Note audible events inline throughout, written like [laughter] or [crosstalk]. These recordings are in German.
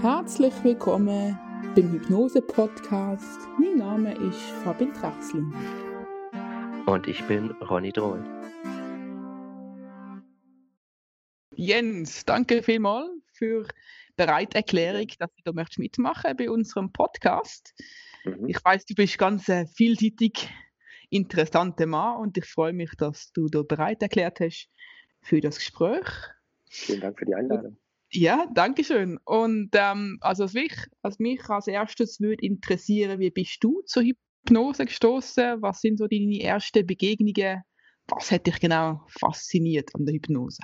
Herzlich willkommen beim Hypnose-Podcast. Mein Name ist Fabian Trachsling. Und ich bin Ronny Drohl. Jens, danke vielmals für die Bereiterklärung, dass du da mitmachen bei unserem Podcast. Mhm. Ich weiß, du bist ganz ein vielseitig interessanter Mann und ich freue mich, dass du da bereit erklärt hast für das Gespräch. Vielen Dank für die Einladung. Ja, danke schön. Und ähm, also was mich, was mich als erstes würde interessieren, wie bist du zur Hypnose gestoßen? Was sind so deine ersten Begegnungen? Was hat dich genau fasziniert an der Hypnose?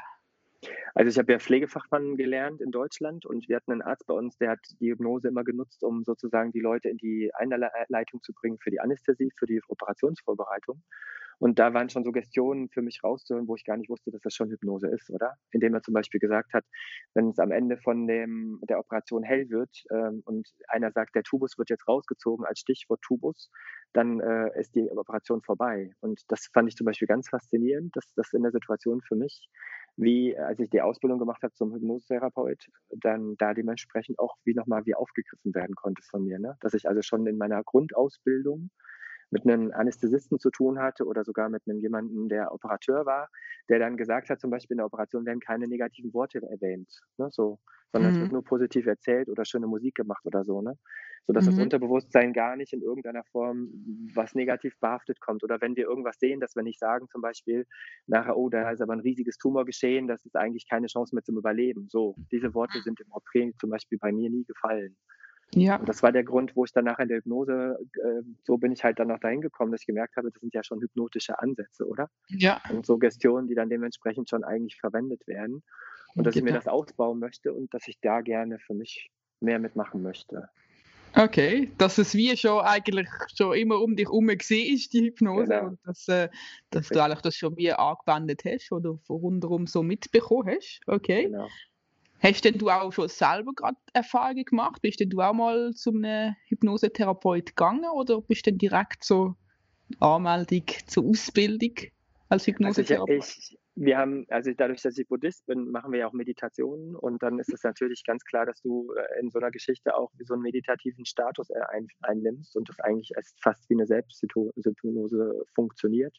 Also ich habe ja Pflegefachmann gelernt in Deutschland und wir hatten einen Arzt bei uns, der hat die Hypnose immer genutzt, um sozusagen die Leute in die Einleitung zu bringen für die Anästhesie, für die Operationsvorbereitung. Und da waren schon Suggestionen für mich rauszuholen, wo ich gar nicht wusste, dass das schon Hypnose ist, oder? Indem er zum Beispiel gesagt hat, wenn es am Ende von dem, der Operation hell wird ähm, und einer sagt, der Tubus wird jetzt rausgezogen als Stichwort Tubus, dann äh, ist die Operation vorbei. Und das fand ich zum Beispiel ganz faszinierend, dass das in der Situation für mich, wie als ich die Ausbildung gemacht habe zum Hypnosetherapeut, dann da dementsprechend auch wie nochmal wie aufgegriffen werden konnte von mir. Ne? Dass ich also schon in meiner Grundausbildung mit einem Anästhesisten zu tun hatte oder sogar mit einem jemanden, der Operateur war, der dann gesagt hat, zum Beispiel in der Operation werden keine negativen Worte erwähnt, ne, so, sondern mhm. es wird nur positiv erzählt oder schöne Musik gemacht oder so, ne? Sodass mhm. das Unterbewusstsein gar nicht in irgendeiner Form was negativ behaftet kommt. Oder wenn wir irgendwas sehen, dass wir nicht sagen, zum Beispiel nachher, oh, da ist aber ein riesiges Tumor geschehen, das ist eigentlich keine Chance mehr zum Überleben. So, diese Worte sind im Opri zum Beispiel bei mir nie gefallen. Ja. Und das war der Grund, wo ich dann nachher in der Hypnose, äh, so bin ich halt dann noch dahin gekommen, dass ich gemerkt habe, das sind ja schon hypnotische Ansätze, oder? Ja. Und Suggestionen, die dann dementsprechend schon eigentlich verwendet werden. Und dass genau. ich mir genau. das ausbauen möchte und dass ich da gerne für mich mehr mitmachen möchte. Okay, dass es wie schon eigentlich schon immer um dich herum gesehen ist, die Hypnose, genau. und dass, äh, dass du eigentlich das schon wie angewendet hast oder von rundherum so mitbekommen hast. Okay. Genau. Hast denn du auch schon selber gerade Erfahrungen gemacht? Bist denn du auch mal zu einem Hypnosetherapeut gegangen oder bist du denn direkt so Anmeldung zur Ausbildung als Hypnosetherapeut? Also ich, ich, wir haben, also dadurch, dass ich Buddhist bin, machen wir ja auch Meditationen und dann ist es natürlich ganz klar, dass du äh, in so einer Geschichte auch so einen meditativen Status äh, ein, einnimmst und das eigentlich fast wie eine Selbsthypnose funktioniert.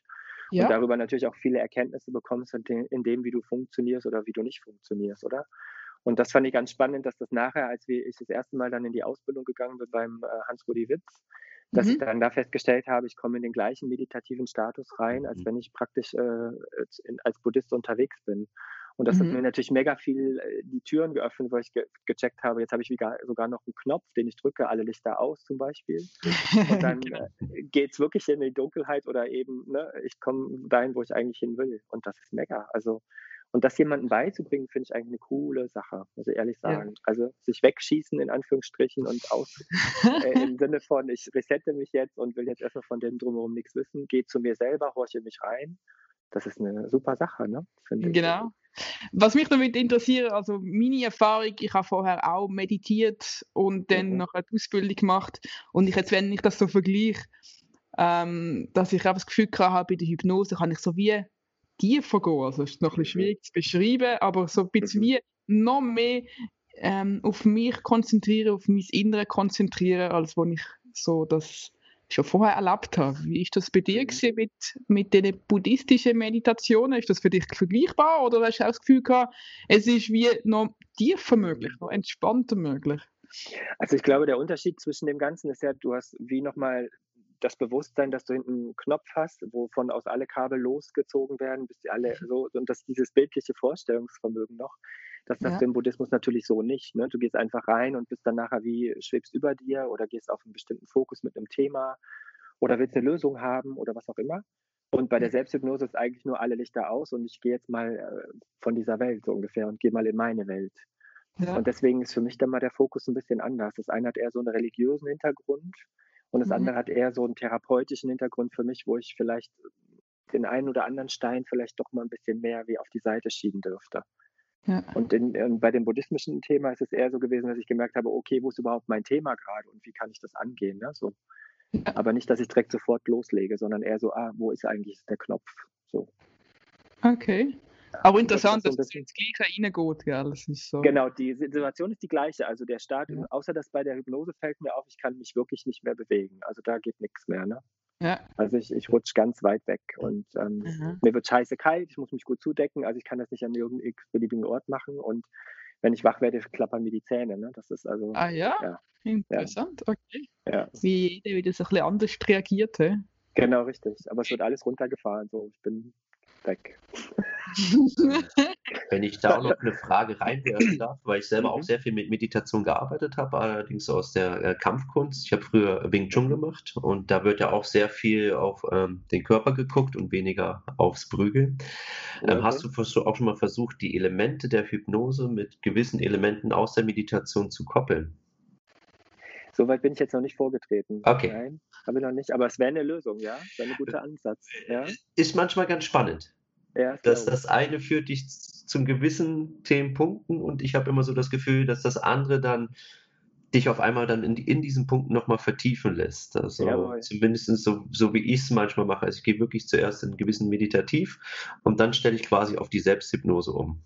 Ja. Und darüber natürlich auch viele Erkenntnisse bekommst, in dem, wie du funktionierst oder wie du nicht funktionierst, oder? Und das fand ich ganz spannend, dass das nachher, als ich das erste Mal dann in die Ausbildung gegangen bin beim äh, Hans-Rudi Witz, dass mhm. ich dann da festgestellt habe, ich komme in den gleichen meditativen Status rein, als mhm. wenn ich praktisch äh, als Buddhist unterwegs bin. Und das mhm. hat mir natürlich mega viel äh, die Türen geöffnet, weil ich ge gecheckt habe, jetzt habe ich sogar noch einen Knopf, den ich drücke, alle Lichter aus zum Beispiel. Und [laughs] dann genau. äh, geht es wirklich in die Dunkelheit oder eben, ne, ich komme dahin, wo ich eigentlich hin will. Und das ist mega. Also und das jemandem beizubringen, finde ich eigentlich eine coole Sache, muss ich ehrlich sagen. Ja. Also sich wegschießen in Anführungsstrichen und aus äh, im [laughs] Sinne von, ich resette mich jetzt und will jetzt erstmal von dem drumherum nichts wissen, gehe zu mir selber, horche mich rein. Das ist eine super Sache, ne? Genau. Was mich damit interessiert, also meine Erfahrung, ich habe vorher auch meditiert und dann mhm. noch eine Ausbildung gemacht. Und ich jetzt, wenn ich das so vergleiche, ähm, dass ich auch das Gefühl habe, bei der Hypnose kann ich so wie tiefer gehen. Also es ist noch ein bisschen schwierig zu beschreiben, aber so ein bisschen mhm. wie noch mehr ähm, auf mich konzentrieren, auf mein Innere konzentrieren, als wo ich so das schon vorher erlebt habe. Wie ist das bei dir mhm. mit, mit den buddhistischen Meditationen? Ist das für dich vergleichbar oder hast du auch das Gefühl gehabt, es ist wie noch tiefer möglich, noch entspannter möglich? Also ich glaube, der Unterschied zwischen dem Ganzen ist ja, du hast wie nochmal das Bewusstsein, dass du hinten einen Knopf hast, wovon aus alle Kabel losgezogen werden, bis die alle mhm. so, und das dieses bildliche Vorstellungsvermögen noch, das hast ja. du im Buddhismus natürlich so nicht. Ne? Du gehst einfach rein und bist dann nachher wie schwebst über dir oder gehst auf einen bestimmten Fokus mit einem Thema oder willst eine Lösung haben oder was auch immer. Und bei der Selbsthypnose ist eigentlich nur alle Lichter aus und ich gehe jetzt mal äh, von dieser Welt so ungefähr und gehe mal in meine Welt. Ja. Und deswegen ist für mich dann mal der Fokus ein bisschen anders. Das eine hat eher so einen religiösen Hintergrund und das mhm. andere hat eher so einen therapeutischen Hintergrund für mich, wo ich vielleicht den einen oder anderen Stein vielleicht doch mal ein bisschen mehr wie auf die Seite schieben dürfte. Ja. Und in, in, bei dem buddhistischen Thema ist es eher so gewesen, dass ich gemerkt habe, okay, wo ist überhaupt mein Thema gerade und wie kann ich das angehen? Ne? So. Ja. Aber nicht, dass ich direkt sofort loslege, sondern eher so, ah, wo ist eigentlich der Knopf? So. Okay. Aber interessant, dass es ins Gleiche reingeht, gell? Das ist so. Genau, die Situation ist die gleiche. Also der Start, ja. außer dass bei der Hypnose fällt mir auf, ich kann mich wirklich nicht mehr bewegen. Also da geht nichts mehr, ne? Ja. Also ich, ich rutsche ganz weit weg und ähm, mhm. mir wird scheiße kalt, ich muss mich gut zudecken, also ich kann das nicht an irgendeinem beliebigen Ort machen und wenn ich wach werde, klappern mir die Zähne. Ne? Das ist also. Ah ja, ja. interessant, ja. okay. Ja. Wie jeder wieder so ein bisschen anders reagiert. He? Genau, richtig. Aber es wird alles runtergefahren. So, ich bin weg. [laughs] Wenn ich da auch noch eine Frage reinwerfen darf, weil ich selber auch mhm. sehr viel mit Meditation gearbeitet habe, allerdings aus der äh, Kampfkunst. Ich habe früher Wing Chun gemacht und da wird ja auch sehr viel auf ähm, den Körper geguckt und weniger aufs Prügeln. Ähm, hast du auch schon mal versucht, die Elemente der Hypnose mit gewissen Elementen aus der Meditation zu koppeln? Soweit bin ich jetzt noch nicht vorgetreten. Okay. Nein, habe ich noch nicht. Aber es wäre eine Lösung, ja. Wäre ein guter Ansatz. Ja? Ist manchmal ganz spannend. Ja, das, das eine führt dich zum gewissen Themenpunkten und ich habe immer so das Gefühl, dass das andere dann dich auf einmal dann in, in diesen Punkten nochmal vertiefen lässt. Also Jawohl. zumindest so, so wie ich es manchmal mache. Also ich gehe wirklich zuerst in einen gewissen Meditativ und dann stelle ich quasi auf die Selbsthypnose um.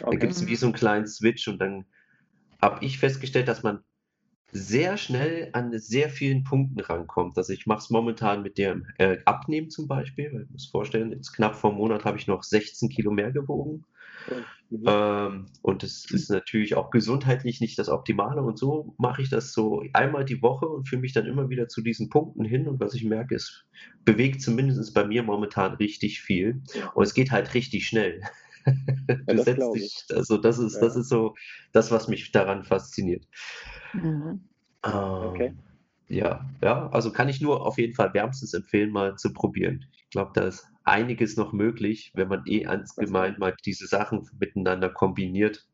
Okay. Da gibt es wie so einen kleinen Switch und dann habe ich festgestellt, dass man sehr schnell an sehr vielen Punkten rankommt. Also ich mache es momentan mit dem äh, Abnehmen zum Beispiel. Ich muss vorstellen, jetzt knapp vor einem Monat habe ich noch 16 Kilo mehr gewogen. Mhm. Ähm, und es ist natürlich auch gesundheitlich nicht das Optimale. Und so mache ich das so einmal die Woche und führe mich dann immer wieder zu diesen Punkten hin. Und was ich merke, es bewegt zumindest bei mir momentan richtig viel. Und es geht halt richtig schnell. Ja, [laughs] das dich, also das ist, ja. das ist so das, was mich daran fasziniert. Mhm. Ähm, okay. Ja, ja, also kann ich nur auf jeden Fall wärmstens empfehlen, mal zu probieren. Ich glaube, da ist einiges noch möglich, wenn man eh ans gemeint mal diese Sachen miteinander kombiniert.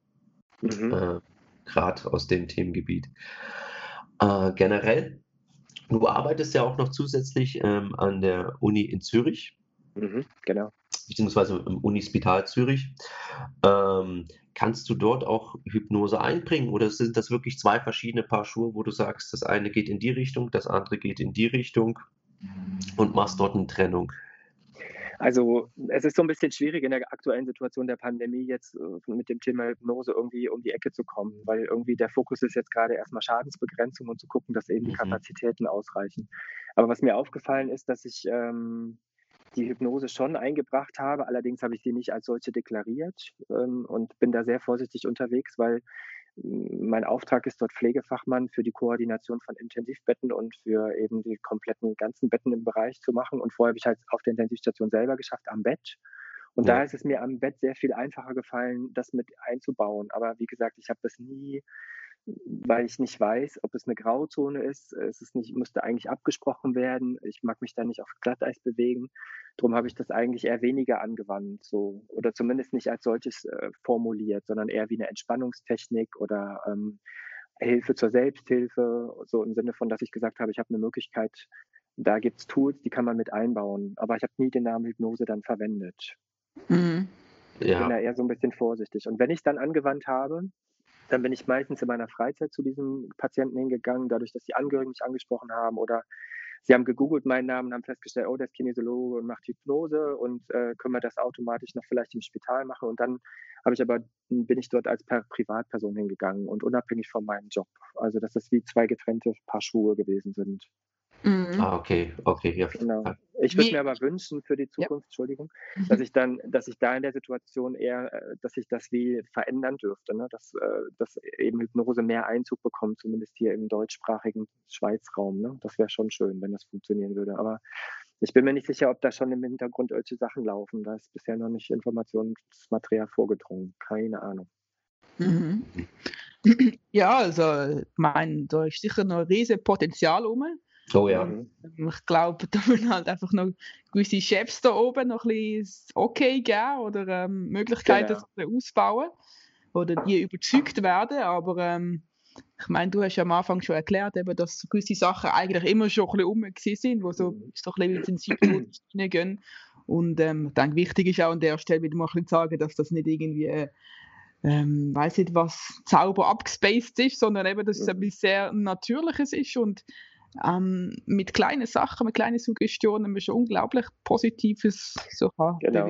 Mhm. Äh, Gerade aus dem Themengebiet. Äh, generell, du arbeitest ja auch noch zusätzlich ähm, an der Uni in Zürich. Mhm, genau beziehungsweise im Unispital Zürich. Ähm, kannst du dort auch Hypnose einbringen oder sind das wirklich zwei verschiedene Paar Schuhe, wo du sagst, das eine geht in die Richtung, das andere geht in die Richtung und machst dort eine Trennung? Also es ist so ein bisschen schwierig in der aktuellen Situation der Pandemie jetzt äh, mit dem Thema Hypnose irgendwie um die Ecke zu kommen, weil irgendwie der Fokus ist jetzt gerade erstmal Schadensbegrenzung und zu gucken, dass eben die mhm. Kapazitäten ausreichen. Aber was mir aufgefallen ist, dass ich ähm, die Hypnose schon eingebracht habe. Allerdings habe ich sie nicht als solche deklariert ähm, und bin da sehr vorsichtig unterwegs, weil hm, mein Auftrag ist dort Pflegefachmann für die Koordination von Intensivbetten und für eben die kompletten ganzen Betten im Bereich zu machen. Und vorher habe ich halt auf der Intensivstation selber geschafft, am Bett. Und ja. da ist es mir am Bett sehr viel einfacher gefallen, das mit einzubauen. Aber wie gesagt, ich habe das nie weil ich nicht weiß, ob es eine Grauzone ist. Es ist nicht, müsste eigentlich abgesprochen werden. Ich mag mich da nicht auf Glatteis bewegen. Darum habe ich das eigentlich eher weniger angewandt, so oder zumindest nicht als solches äh, formuliert, sondern eher wie eine Entspannungstechnik oder ähm, Hilfe zur Selbsthilfe, so im Sinne von, dass ich gesagt habe, ich habe eine Möglichkeit, da gibt es Tools, die kann man mit einbauen. Aber ich habe nie den Namen Hypnose dann verwendet. Mhm. Ich bin da eher so ein bisschen vorsichtig. Und wenn ich es dann angewandt habe, dann bin ich meistens in meiner Freizeit zu diesem Patienten hingegangen, dadurch, dass die Angehörigen mich angesprochen haben oder sie haben gegoogelt meinen Namen und haben festgestellt, oh, der ist Kinesiologe und macht Hypnose und äh, können wir das automatisch noch vielleicht im Spital machen. Und dann habe ich aber, bin ich dort als Privatperson hingegangen und unabhängig von meinem Job. Also, dass das wie zwei getrennte Paar Schuhe gewesen sind. Mhm. Ah, okay, okay, ja. Genau. Ich würde mir aber wünschen für die Zukunft, ja. Entschuldigung, mhm. dass ich dann, dass ich da in der Situation eher, äh, dass ich das wie verändern dürfte, ne? dass, äh, dass eben Hypnose mehr Einzug bekommt, zumindest hier im deutschsprachigen Schweizraum. Ne? Das wäre schon schön, wenn das funktionieren würde. Aber ich bin mir nicht sicher, ob da schon im Hintergrund solche Sachen laufen. Da ist bisher noch nicht Informationsmaterial vorgedrungen. Keine Ahnung. Mhm. Ja, also, ich meine, da ist sicher noch ein riesiges Potenzial um. Oh ja. Ähm, ich glaube, [laughs] da müssen halt einfach noch gewisse Chefs da oben noch ein bisschen Okay geben oder ähm, Möglichkeiten genau. ausbauen oder die überzeugt werden. Aber ähm, ich meine, du hast ja am Anfang schon erklärt, eben, dass gewisse Sachen eigentlich immer schon ein bisschen rum sind, wo so, mhm. so ein bisschen intensiv [clears throat] hineingehen. Und ähm, ich denke, wichtig ist auch an der Stelle wieder mal ein bisschen zu sagen, dass das nicht irgendwie ähm, weiß nicht, was Zauber abgespaced ist, sondern eben, dass es mhm. etwas sehr Natürliches ist und ähm, mit kleinen Sachen, mit kleinen Suggestionen man schon unglaublich Positives so genau.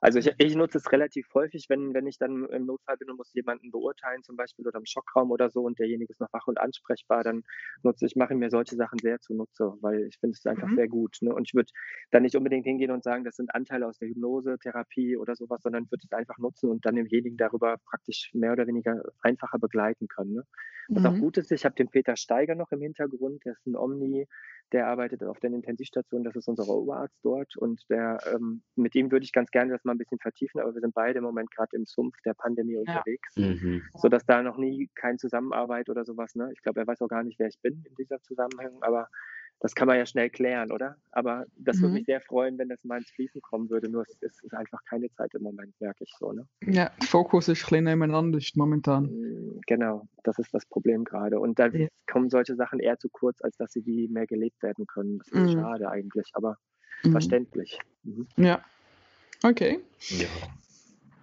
Also ich, ich, nutze es relativ häufig, wenn, wenn ich dann im Notfall bin und muss jemanden beurteilen, zum Beispiel oder im Schockraum oder so und derjenige ist noch wach und ansprechbar, dann nutze ich, mache mir solche Sachen sehr zunutze, weil ich finde es einfach mhm. sehr gut. Ne? Und ich würde dann nicht unbedingt hingehen und sagen, das sind Anteile aus der Hypnose, Therapie oder sowas, sondern würde es einfach nutzen und dann demjenigen darüber praktisch mehr oder weniger einfacher begleiten können. Ne? Was mhm. auch gut ist, ich habe den Peter Steiger noch im Hintergrund, der ist ein Omni, der arbeitet auf der Intensivstation, das ist unser Oberarzt dort und der, ähm, mit ihm würde ich ganz gerne das mal ein bisschen vertiefen, aber wir sind beide im Moment gerade im Sumpf der Pandemie ja. unterwegs, mhm. sodass da noch nie keine Zusammenarbeit oder sowas, ne? Ich glaube, er weiß auch gar nicht, wer ich bin in dieser Zusammenhang, aber das kann man ja schnell klären, oder? Aber das mhm. würde mich sehr freuen, wenn das mal ins Fließen kommen würde. Nur es ist einfach keine Zeit im Moment, merke ich so. Ne? Ja, Fokus ist ein bisschen nebeneinander momentan. Mm, genau, das ist das Problem gerade. Und da ja. kommen solche Sachen eher zu kurz, als dass sie wie mehr gelebt werden können. Das ist mhm. schade eigentlich, aber mhm. verständlich. Mhm. Ja. Okay. Ja.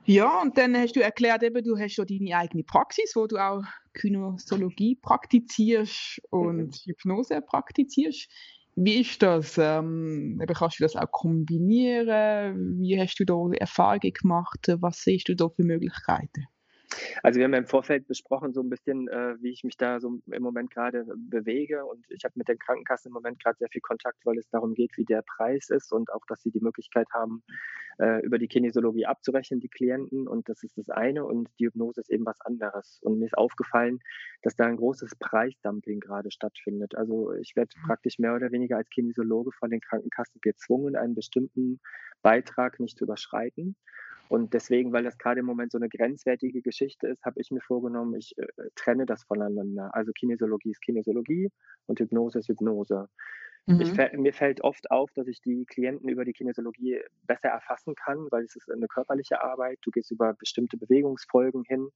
Ja, und dann hast du erklärt, eben, du hast ja deine eigene Praxis, wo du auch Kynosologie praktizierst und mhm. Hypnose praktizierst. Wie ist das? Ähm, kannst du das auch kombinieren? Wie hast du da Erfahrungen gemacht? Was siehst du da für Möglichkeiten? Also wir haben ja im Vorfeld besprochen, so ein bisschen, äh, wie ich mich da so im Moment gerade bewege. Und ich habe mit den Krankenkassen im Moment gerade sehr viel Kontakt, weil es darum geht, wie der Preis ist und auch, dass sie die Möglichkeit haben, äh, über die Kinesiologie abzurechnen, die Klienten. Und das ist das eine. Und die Hypnose ist eben was anderes. Und mir ist aufgefallen, dass da ein großes Preisdumping gerade stattfindet. Also ich werde mhm. praktisch mehr oder weniger als Kinesiologe von den Krankenkassen gezwungen, einen bestimmten Beitrag nicht zu überschreiten. Und deswegen, weil das gerade im Moment so eine grenzwertige Geschichte ist, habe ich mir vorgenommen, ich äh, trenne das voneinander. Also Kinesiologie ist Kinesiologie und Hypnose ist Hypnose. Mhm. Ich, mir fällt oft auf, dass ich die Klienten über die Kinesiologie besser erfassen kann, weil es ist eine körperliche Arbeit. Du gehst über bestimmte Bewegungsfolgen hin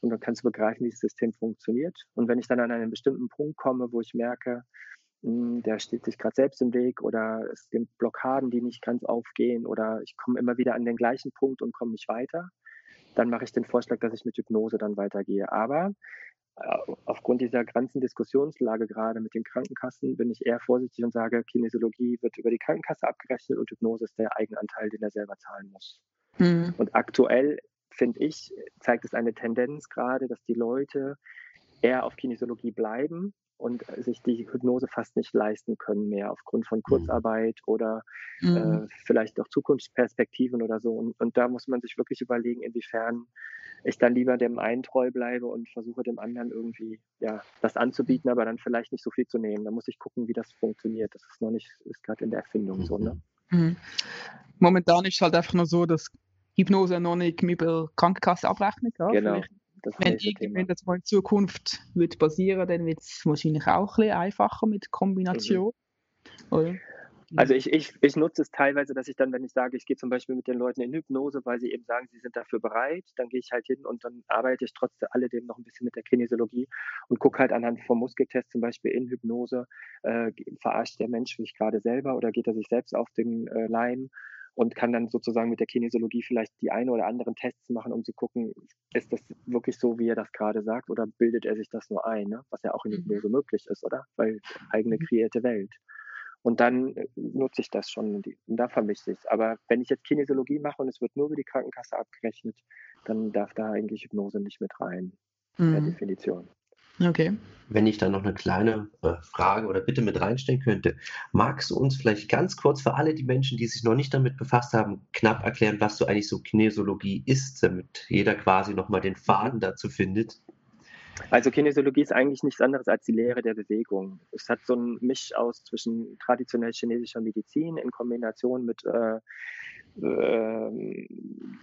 und dann kannst du begreifen, wie das System funktioniert. Und wenn ich dann an einen bestimmten Punkt komme, wo ich merke, der steht sich gerade selbst im Weg oder es gibt Blockaden, die nicht ganz aufgehen oder ich komme immer wieder an den gleichen Punkt und komme nicht weiter, dann mache ich den Vorschlag, dass ich mit Hypnose dann weitergehe. Aber äh, aufgrund dieser ganzen Diskussionslage gerade mit den Krankenkassen bin ich eher vorsichtig und sage, Kinesiologie wird über die Krankenkasse abgerechnet und Hypnose ist der Eigenanteil, den er selber zahlen muss. Mhm. Und aktuell, finde ich, zeigt es eine Tendenz gerade, dass die Leute eher auf Kinesiologie bleiben und sich die Hypnose fast nicht leisten können mehr aufgrund von mhm. Kurzarbeit oder mhm. äh, vielleicht auch Zukunftsperspektiven oder so. Und, und, da muss man sich wirklich überlegen, inwiefern ich dann lieber dem einen treu bleibe und versuche dem anderen irgendwie ja das anzubieten, aber dann vielleicht nicht so viel zu nehmen. Da muss ich gucken, wie das funktioniert. Das ist noch nicht, ist gerade in der Erfindung mhm. so. Ne? Mhm. mhm. Momentan ist es halt einfach nur so, dass Hypnose noch nicht mit der Krankenkasse abrechnet. Ja? Genau. Vielleicht wenn irgendwann das mal in Zukunft wird passieren, dann wird es wahrscheinlich auch ein bisschen einfacher mit Kombination. Mhm. Also ich, ich, ich nutze es teilweise, dass ich dann, wenn ich sage, ich gehe zum Beispiel mit den Leuten in Hypnose, weil sie eben sagen, sie sind dafür bereit, dann gehe ich halt hin und dann arbeite ich trotz alledem noch ein bisschen mit der Kinesiologie und gucke halt anhand vom Muskeltest zum Beispiel in Hypnose, äh, verarscht der Mensch sich gerade selber oder geht er sich selbst auf den äh, Leim und kann dann sozusagen mit der Kinesiologie vielleicht die eine oder anderen Tests machen, um zu gucken, ist das wirklich so, wie er das gerade sagt, oder bildet er sich das nur ein, ne? was ja auch in Hypnose mhm. möglich ist, oder? Weil eigene mhm. kreierte Welt. Und dann äh, nutze ich das schon und da vermische ich es. Aber wenn ich jetzt Kinesiologie mache und es wird nur über die Krankenkasse abgerechnet, dann darf da eigentlich Hypnose nicht mit rein, mhm. per Definition. Okay. Wenn ich da noch eine kleine äh, Frage oder Bitte mit reinstellen könnte, magst du uns vielleicht ganz kurz für alle die Menschen, die sich noch nicht damit befasst haben, knapp erklären, was so eigentlich so Kinesiologie ist, damit jeder quasi nochmal den Faden dazu findet? Also Kinesiologie ist eigentlich nichts anderes als die Lehre der Bewegung. Es hat so ein Misch aus zwischen traditionell chinesischer Medizin in Kombination mit äh, äh,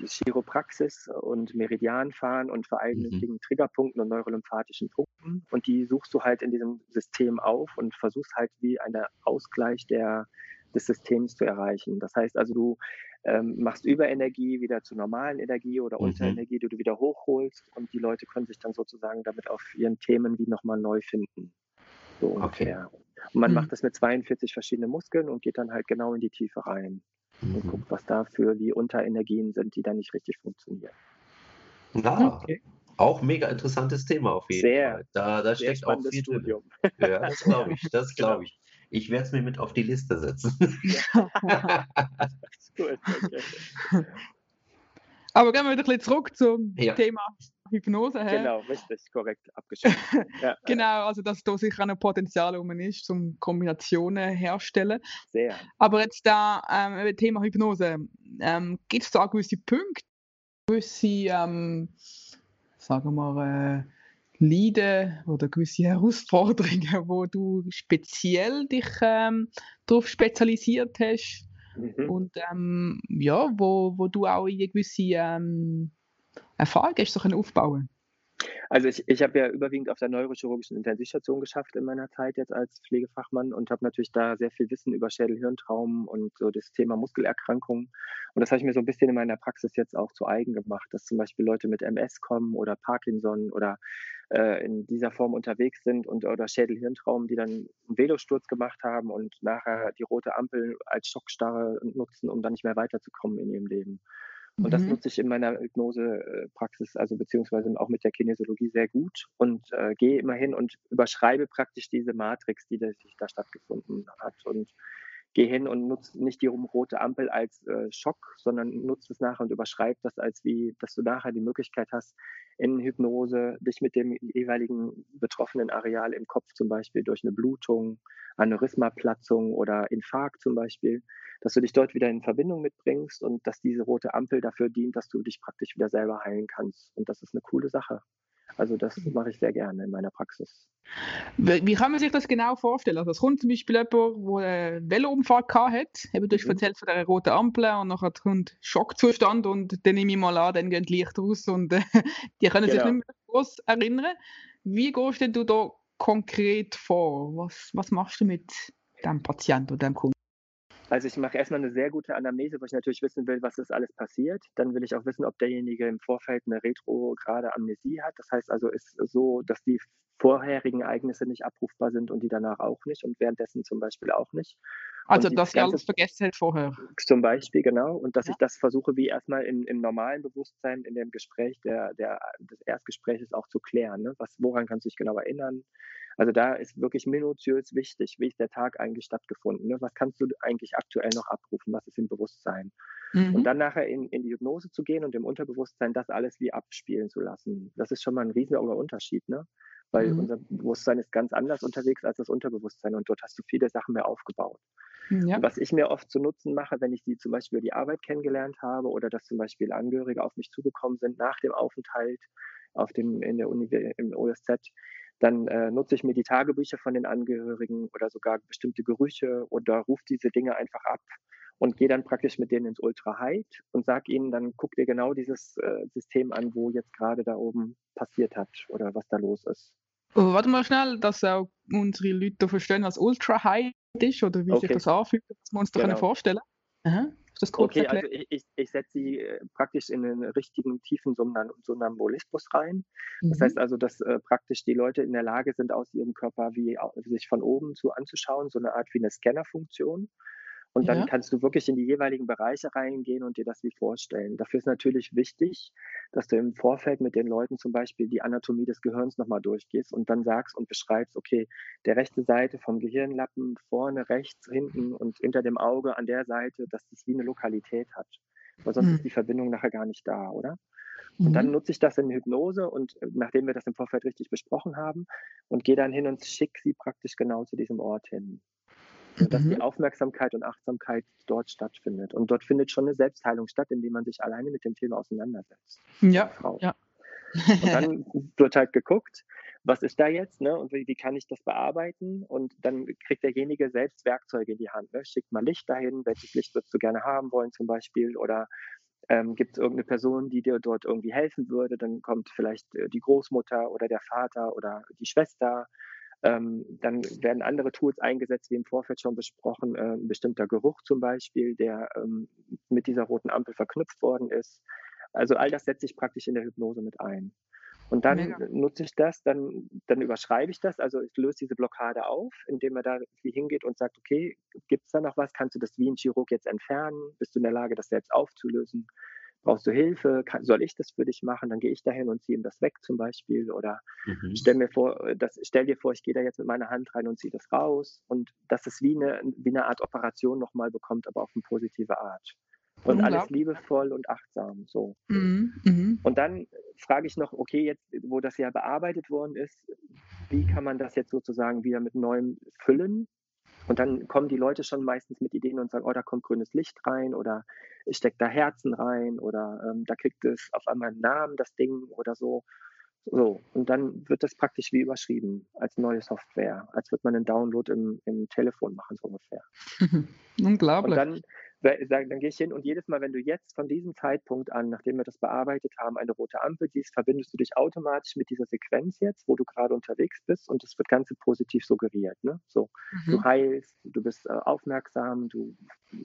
Chiropraxis und Meridianfahren und vor allen mhm. Dingen Triggerpunkten und neurolymphatischen Punkten. Und die suchst du halt in diesem System auf und versuchst halt wie einen Ausgleich der, des Systems zu erreichen. Das heißt also, du ähm, machst Überenergie wieder zu normalen Energie oder mhm. Unterenergie, die du wieder hochholst und die Leute können sich dann sozusagen damit auf ihren Themen wie nochmal neu finden. So ungefähr. Okay. Und man mhm. macht das mit 42 verschiedenen Muskeln und geht dann halt genau in die Tiefe rein mhm. und guckt, was da für die Unterenergien sind, die da nicht richtig funktionieren. Ja, okay. auch mega interessantes Thema auf jeden sehr, Fall. Da, da steckt auch viel Studium. drin. Ja, das glaube ich, das [laughs] glaube ich. Ich werde es mir mit auf die Liste setzen. Ja. [laughs] gut, okay. Aber gehen wir wieder ein bisschen zurück zum ja. Thema Hypnose. He? Genau, richtig, korrekt abgeschlossen. [laughs] ja. Genau, also dass da sicher ein Potenzial um ist, zum Kombinationen herstellen. Sehr. Aber jetzt da ähm, Thema Hypnose, ähm, gibt es da gewisse Punkte, gewisse, ähm, sagen wir, äh, Leiden oder gewisse Herausforderungen, wo du speziell dich ähm, darauf spezialisiert hast mhm. und ähm, ja, wo, wo du auch eine gewisse ähm, Erfahrung hast, so aufbauen also ich, ich habe ja überwiegend auf der neurochirurgischen Intensivstation geschafft in meiner Zeit jetzt als Pflegefachmann und habe natürlich da sehr viel Wissen über Schädel-Hirntraum und so das Thema Muskelerkrankungen. Und das habe ich mir so ein bisschen in meiner Praxis jetzt auch zu eigen gemacht, dass zum Beispiel Leute mit MS kommen oder Parkinson oder äh, in dieser Form unterwegs sind und oder Schädel-Hirntraum, die dann einen Velosturz gemacht haben und nachher die rote Ampel als Schockstarre nutzen, um dann nicht mehr weiterzukommen in ihrem Leben. Und mhm. das nutze ich in meiner Hypnosepraxis, also beziehungsweise auch mit der Kinesiologie sehr gut und äh, gehe immer hin und überschreibe praktisch diese Matrix, die da, da stattgefunden hat. Und gehe hin und nutze nicht die rote Ampel als äh, Schock, sondern nutze es nachher und überschreibe das als wie, dass du nachher die Möglichkeit hast, in Hypnose dich mit dem jeweiligen betroffenen Areal im Kopf zum Beispiel durch eine Blutung, Aneurysmaplatzung oder Infarkt zum Beispiel, dass du dich dort wieder in Verbindung mitbringst und dass diese rote Ampel dafür dient, dass du dich praktisch wieder selber heilen kannst. Und das ist eine coole Sache. Also das mache ich sehr gerne in meiner Praxis. Wie kann man sich das genau vorstellen? Also es kommt zum Beispiel jemand, der einen Velounfall hat, eben durch mhm. erzählt von der roten Ampel und nachher kommt Schockzustand und dann nehme ich mal an, dann gehen die Lichter aus und äh, [laughs] die können genau. sich nicht mehr groß erinnern. Wie gehst denn du da konkret vor? Was, was machst du mit deinem Patienten oder deinem Kunden? Also ich mache erstmal eine sehr gute Anamnese, wo ich natürlich wissen will, was ist alles passiert. Dann will ich auch wissen, ob derjenige im Vorfeld eine retrograde Amnesie hat. Das heißt also, ist so, dass die vorherigen Ereignisse nicht abrufbar sind und die danach auch nicht und währenddessen zum Beispiel auch nicht. Also, dass sie alles vergessen hat vorher. Zum Beispiel, genau. Und dass ja. ich das versuche, wie erstmal in, im normalen Bewusstsein, in dem Gespräch der, der, des Erstgesprächs auch zu klären. Ne? Was, woran kannst du dich genau erinnern? Also da ist wirklich minutiös wichtig, wie ist der Tag eigentlich stattgefunden. Ne? Was kannst du eigentlich aktuell noch abrufen? Was ist im Bewusstsein? Mhm. Und dann nachher in, in die Hypnose zu gehen und im Unterbewusstsein das alles wie abspielen zu lassen. Das ist schon mal ein riesiger Unterschied, ne? Weil mhm. unser Bewusstsein ist ganz anders unterwegs als das Unterbewusstsein und dort hast du viele Sachen mehr aufgebaut. Ja. Was ich mir oft zu Nutzen mache, wenn ich die zum Beispiel über die Arbeit kennengelernt habe oder dass zum Beispiel Angehörige auf mich zugekommen sind nach dem Aufenthalt auf dem, in der Uni, im OSZ, dann äh, nutze ich mir die Tagebücher von den Angehörigen oder sogar bestimmte Gerüche oder rufe diese Dinge einfach ab und gehe dann praktisch mit denen ins Ultra High und sage ihnen, dann guck dir genau dieses äh, System an, wo jetzt gerade da oben passiert hat oder was da los ist. Oh, warte mal schnell, dass auch unsere Leute verstehen, was Ultra High ist oder wie okay. sich das anfühlt, dass wir uns genau. da vorstellen Aha. Das okay, also ich, ich, ich setze sie äh, praktisch in den richtigen tiefen Somnambulismus rein. Mhm. Das heißt also, dass äh, praktisch die Leute in der Lage sind, aus ihrem Körper wie sich von oben zu anzuschauen, so eine Art wie eine Scannerfunktion. Und dann ja. kannst du wirklich in die jeweiligen Bereiche reingehen und dir das wie vorstellen. Dafür ist natürlich wichtig, dass du im Vorfeld mit den Leuten zum Beispiel die Anatomie des Gehirns nochmal durchgehst und dann sagst und beschreibst, okay, der rechte Seite vom Gehirnlappen, vorne, rechts, hinten und hinter dem Auge an der Seite, dass das wie eine Lokalität hat. Weil sonst mhm. ist die Verbindung nachher gar nicht da, oder? Und dann mhm. nutze ich das in Hypnose und äh, nachdem wir das im Vorfeld richtig besprochen haben und gehe dann hin und schicke sie praktisch genau zu diesem Ort hin dass mhm. die Aufmerksamkeit und Achtsamkeit dort stattfindet. Und dort findet schon eine Selbstheilung statt, indem man sich alleine mit dem Thema auseinandersetzt. Ja, ja. und dann wird halt geguckt, was ist da jetzt, ne? Und wie, wie, kann ich das bearbeiten? Und dann kriegt derjenige selbst Werkzeuge in die Hand. Ne? Schickt mal Licht dahin, welches Licht würdest du gerne haben wollen, zum Beispiel, oder ähm, gibt es irgendeine Person, die dir dort irgendwie helfen würde? Dann kommt vielleicht äh, die Großmutter oder der Vater oder die Schwester ähm, dann werden andere Tools eingesetzt, wie im Vorfeld schon besprochen, äh, ein bestimmter Geruch zum Beispiel, der ähm, mit dieser roten Ampel verknüpft worden ist. Also all das setze ich praktisch in der Hypnose mit ein. Und dann Mega. nutze ich das, dann, dann überschreibe ich das, also ich löse diese Blockade auf, indem er da wie hingeht und sagt, okay, gibt es da noch was? Kannst du das wie ein Chirurg jetzt entfernen? Bist du in der Lage, das selbst aufzulösen? Brauchst du Hilfe, Kann, soll ich das für dich machen? Dann gehe ich dahin und ziehe ihm das weg zum Beispiel. Oder mhm. stell mir vor, äh, das, stell dir vor, ich gehe da jetzt mit meiner Hand rein und ziehe das raus. Und dass es wie eine, wie eine Art Operation nochmal bekommt, aber auf eine positive Art. Und alles liebevoll und achtsam. So. Mhm. Mhm. Und dann frage ich noch, okay, jetzt, wo das ja bearbeitet worden ist, wie kann man das jetzt sozusagen wieder mit Neuem füllen? Und dann kommen die Leute schon meistens mit Ideen und sagen, oh, da kommt grünes Licht rein oder ich stecke da Herzen rein oder ähm, da kriegt es auf einmal einen Namen, das Ding oder so. So, und dann wird das praktisch wie überschrieben als neue Software, als würde man einen Download im, im Telefon machen, so ungefähr. [laughs] Unglaublich. Und dann dann, gehe ich hin und jedes Mal, wenn du jetzt von diesem Zeitpunkt an, nachdem wir das bearbeitet haben, eine rote Ampel siehst, verbindest du dich automatisch mit dieser Sequenz jetzt, wo du gerade unterwegs bist und es wird ganz positiv suggeriert. Ne? So, mhm. du heilst, du bist äh, aufmerksam, du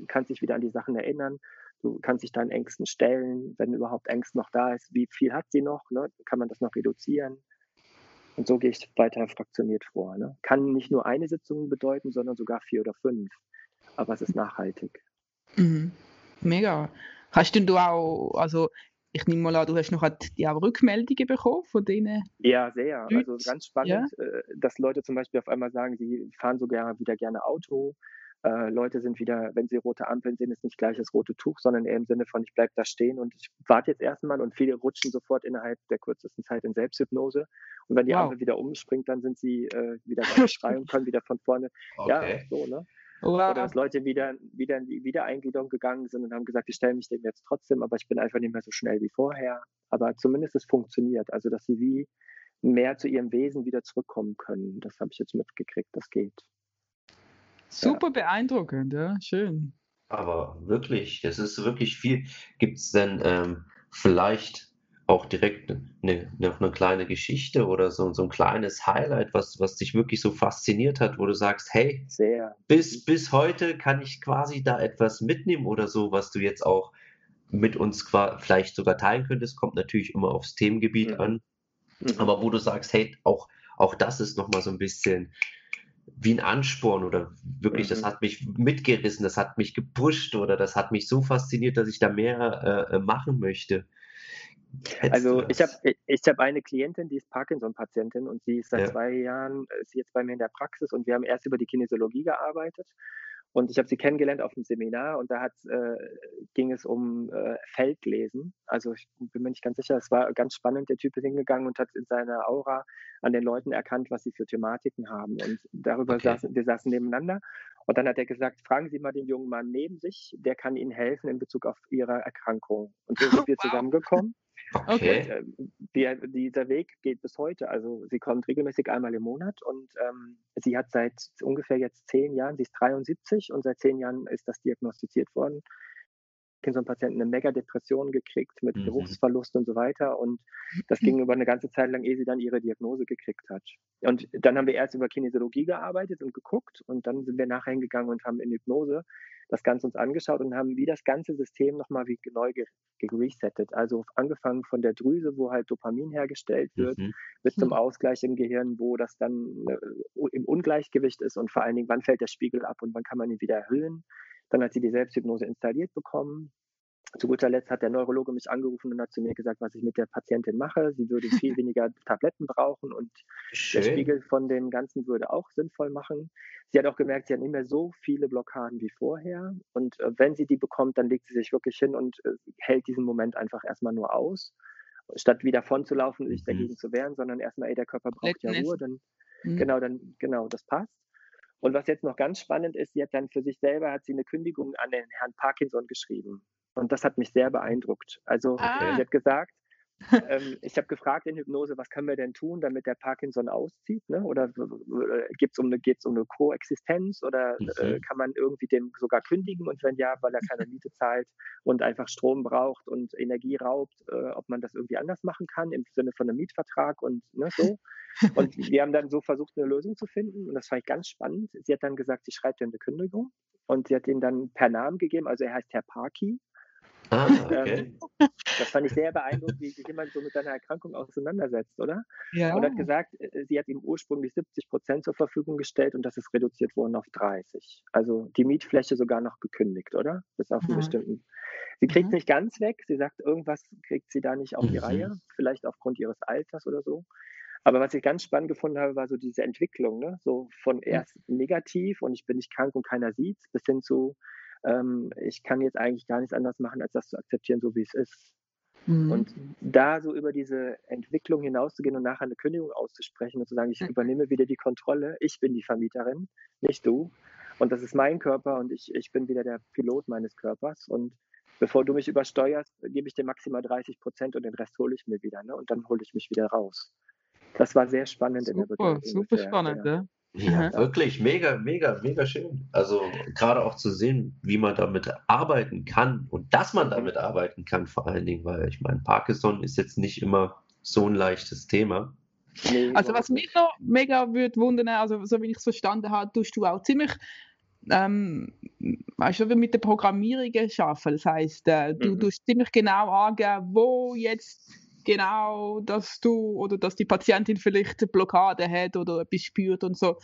kannst dich wieder an die Sachen erinnern, du kannst dich deinen Ängsten stellen, wenn überhaupt Ängste noch da ist, wie viel hat sie noch, ne? kann man das noch reduzieren? Und so gehe ich weiter fraktioniert vor. Ne? Kann nicht nur eine Sitzung bedeuten, sondern sogar vier oder fünf. Aber es ist nachhaltig. Mhm. Mega. Hast denn du auch, also ich nehme mal an, du hast noch die auch Rückmeldungen bekommen von denen? Ja, sehr. Also ganz spannend, ja? Äh, dass Leute zum Beispiel auf einmal sagen, sie fahren sogar wieder gerne Auto. Äh, Leute sind wieder, wenn sie rote Ampeln sehen, ist nicht gleich das rote Tuch, sondern eher im Sinne von, ich bleibe da stehen und ich warte jetzt erstmal und viele rutschen sofort innerhalb der kürzesten Zeit in Selbsthypnose. Und wenn die wow. Ampel wieder umspringt, dann sind sie äh, wieder ganz frei und können wieder von vorne. Okay. Ja, so, ne? Oder, Oder dass Leute wieder, wieder in die Wiedereingliederung gegangen sind und haben gesagt, ich stelle mich dem jetzt trotzdem, aber ich bin einfach nicht mehr so schnell wie vorher. Aber zumindest es funktioniert. Also, dass sie wie mehr zu ihrem Wesen wieder zurückkommen können. Das habe ich jetzt mitgekriegt, das geht. Super ja. beeindruckend, ja, schön. Aber wirklich, das ist wirklich viel. Gibt es denn ähm, vielleicht auch direkt eine, noch eine kleine Geschichte oder so, so ein kleines Highlight, was, was dich wirklich so fasziniert hat, wo du sagst, hey, Sehr. Bis, bis heute kann ich quasi da etwas mitnehmen oder so, was du jetzt auch mit uns vielleicht sogar teilen könntest, kommt natürlich immer aufs Themengebiet mhm. an, mhm. aber wo du sagst, hey, auch, auch das ist nochmal so ein bisschen wie ein Ansporn oder wirklich, mhm. das hat mich mitgerissen, das hat mich gepusht oder das hat mich so fasziniert, dass ich da mehr äh, machen möchte. Also ich habe ich hab eine Klientin, die ist Parkinson-Patientin und sie ist seit ja. zwei Jahren äh, ist jetzt bei mir in der Praxis und wir haben erst über die Kinesiologie gearbeitet und ich habe sie kennengelernt auf einem Seminar und da hat, äh, ging es um äh, Feldlesen. Also ich bin mir nicht ganz sicher, es war ganz spannend. Der Typ ist hingegangen und hat in seiner Aura an den Leuten erkannt, was sie für Thematiken haben. Und darüber okay. saßen wir saßen nebeneinander und dann hat er gesagt, fragen Sie mal den jungen Mann neben sich, der kann Ihnen helfen in Bezug auf Ihre Erkrankung. Und so [laughs] sind wir wow. zusammengekommen. Okay. Und, äh, die, dieser Weg geht bis heute. Also sie kommt regelmäßig einmal im Monat und ähm, sie hat seit ungefähr jetzt zehn Jahren, sie ist 73 und seit zehn Jahren ist das diagnostiziert worden. Parkinson-Patienten eine Mega-Depression gekriegt mit mhm. Geruchsverlust und so weiter. Und das ging über eine ganze Zeit lang, ehe sie dann ihre Diagnose gekriegt hat. Und dann haben wir erst über Kinesiologie gearbeitet und geguckt und dann sind wir nachher hingegangen und haben in Hypnose das Ganze uns angeschaut und haben wie das ganze System nochmal wie neu geresettet. Also angefangen von der Drüse, wo halt Dopamin hergestellt wird, mhm. bis zum Ausgleich im Gehirn, wo das dann äh, im Ungleichgewicht ist und vor allen Dingen, wann fällt der Spiegel ab und wann kann man ihn wieder erhöhen. Dann hat sie die Selbsthypnose installiert bekommen. Zu guter Letzt hat der Neurologe mich angerufen und hat zu mir gesagt, was ich mit der Patientin mache. Sie würde [laughs] viel weniger Tabletten brauchen und Schön. der Spiegel von dem Ganzen würde auch sinnvoll machen. Sie hat auch gemerkt, sie hat nicht mehr so viele Blockaden wie vorher. Und äh, wenn sie die bekommt, dann legt sie sich wirklich hin und äh, hält diesen Moment einfach erstmal nur aus. Statt wieder davon zu laufen und sich mhm. dagegen zu wehren, sondern erstmal, ey, der Körper braucht ja Ruhe, dann, mhm. genau, dann, genau, das passt. Und was jetzt noch ganz spannend ist, sie hat dann für sich selber hat sie eine Kündigung an den Herrn Parkinson geschrieben. Und das hat mich sehr beeindruckt. Also ah. sie hat gesagt, ähm, ich habe gefragt in Hypnose, was können wir denn tun, damit der Parkinson auszieht? Ne? Oder äh, geht es um eine, um eine Koexistenz oder äh, mhm. kann man irgendwie dem sogar kündigen? Und wenn ja, weil er keine Miete zahlt und einfach Strom braucht und Energie raubt, äh, ob man das irgendwie anders machen kann im Sinne von einem Mietvertrag und ne, so. Und [laughs] wir haben dann so versucht, eine Lösung zu finden und das fand ich ganz spannend. Sie hat dann gesagt, sie schreibt ihm eine Kündigung und sie hat ihn dann per Namen gegeben, also er heißt Herr Parky Ah, [laughs] okay. Ähm, das fand ich sehr beeindruckend, wie sich jemand so mit seiner Erkrankung auseinandersetzt, oder? Ja. Und hat gesagt, äh, sie hat ihm ursprünglich 70 Prozent zur Verfügung gestellt und das ist reduziert worden auf 30. Also die Mietfläche sogar noch gekündigt, oder? Bis auf einen mhm. bestimmten. Sie kriegt es mhm. nicht ganz weg. Sie sagt, irgendwas kriegt sie da nicht auf die mhm. Reihe, vielleicht aufgrund ihres Alters oder so. Aber was ich ganz spannend gefunden habe, war so diese Entwicklung, ne? so von erst negativ und ich bin nicht krank und keiner sieht bis hin zu, ähm, ich kann jetzt eigentlich gar nichts anderes machen, als das zu akzeptieren, so wie es ist. Mhm. Und da so über diese Entwicklung hinauszugehen und nachher eine Kündigung auszusprechen und zu sagen, ich übernehme wieder die Kontrolle, ich bin die Vermieterin, nicht du. Und das ist mein Körper und ich, ich bin wieder der Pilot meines Körpers. Und bevor du mich übersteuerst, gebe ich dir maximal 30 Prozent und den Rest hole ich mir wieder. Ne? Und dann hole ich mich wieder raus. Das war sehr spannend super, in der Begleitung. Super spannend, ja. Ja, wirklich, mega, mega, mega schön. Also gerade auch zu sehen, wie man damit arbeiten kann und dass man damit arbeiten kann, vor allen Dingen, weil ich meine, Parkinson ist jetzt nicht immer so ein leichtes Thema. Also was mich noch mega würde wundern, also so wie ich es verstanden habe, tust du auch ziemlich ähm, weißt du, mit der Programmierung arbeiten. Das heißt, äh, du mhm. tust ziemlich genau angeben, wo jetzt genau, dass du oder dass die Patientin vielleicht eine Blockade hat oder etwas spürt und so.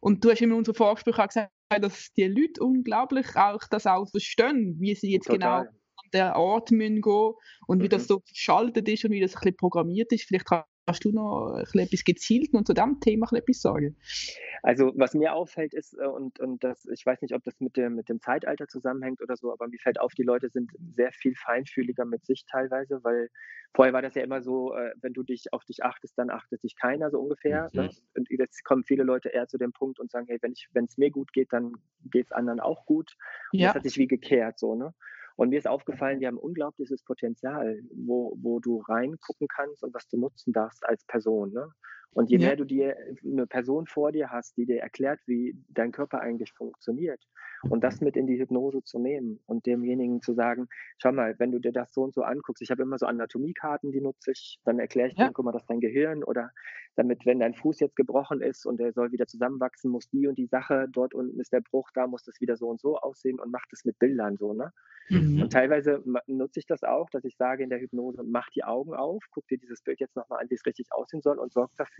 Und du hast in unserem Vorgespräch auch gesagt, dass die Leute unglaublich auch das auch verstehen, wie sie jetzt Total. genau an der Ort müssen gehen und mhm. wie das mhm. so verschaltet ist und wie das ein bisschen programmiert ist. Vielleicht kannst du noch ein bisschen etwas gezielt und zu diesem Thema etwas sagen. Also was mir auffällt ist, äh, und, und das, ich weiß nicht, ob das mit dem, mit dem Zeitalter zusammenhängt oder so, aber mir fällt auf, die Leute sind sehr viel feinfühliger mit sich teilweise, weil vorher war das ja immer so, äh, wenn du dich auf dich achtest, dann achtet sich keiner so ungefähr. Ne? Mhm. Ne? Und jetzt kommen viele Leute eher zu dem Punkt und sagen, hey, wenn es mir gut geht, dann geht es anderen auch gut. Und ja. das hat sich wie gekehrt so, ne? Und mir ist aufgefallen, die haben unglaubliches Potenzial, wo, wo du reingucken kannst und was du nutzen darfst als Person. Ne? Und je ja. mehr du dir eine Person vor dir hast, die dir erklärt, wie dein Körper eigentlich funktioniert, und das mit in die Hypnose zu nehmen und demjenigen zu sagen, schau mal, wenn du dir das so und so anguckst, ich habe immer so Anatomiekarten, die nutze ich, dann erkläre ich ja. dir, guck mal, das ist dein Gehirn oder damit, wenn dein Fuß jetzt gebrochen ist und der soll wieder zusammenwachsen, muss die und die Sache, dort unten ist der Bruch, da muss das wieder so und so aussehen und macht es mit Bildern so, ne? Mhm. Und teilweise nutze ich das auch, dass ich sage in der Hypnose, mach die Augen auf, guck dir dieses Bild jetzt nochmal an, wie es richtig aussehen soll und sorg dafür,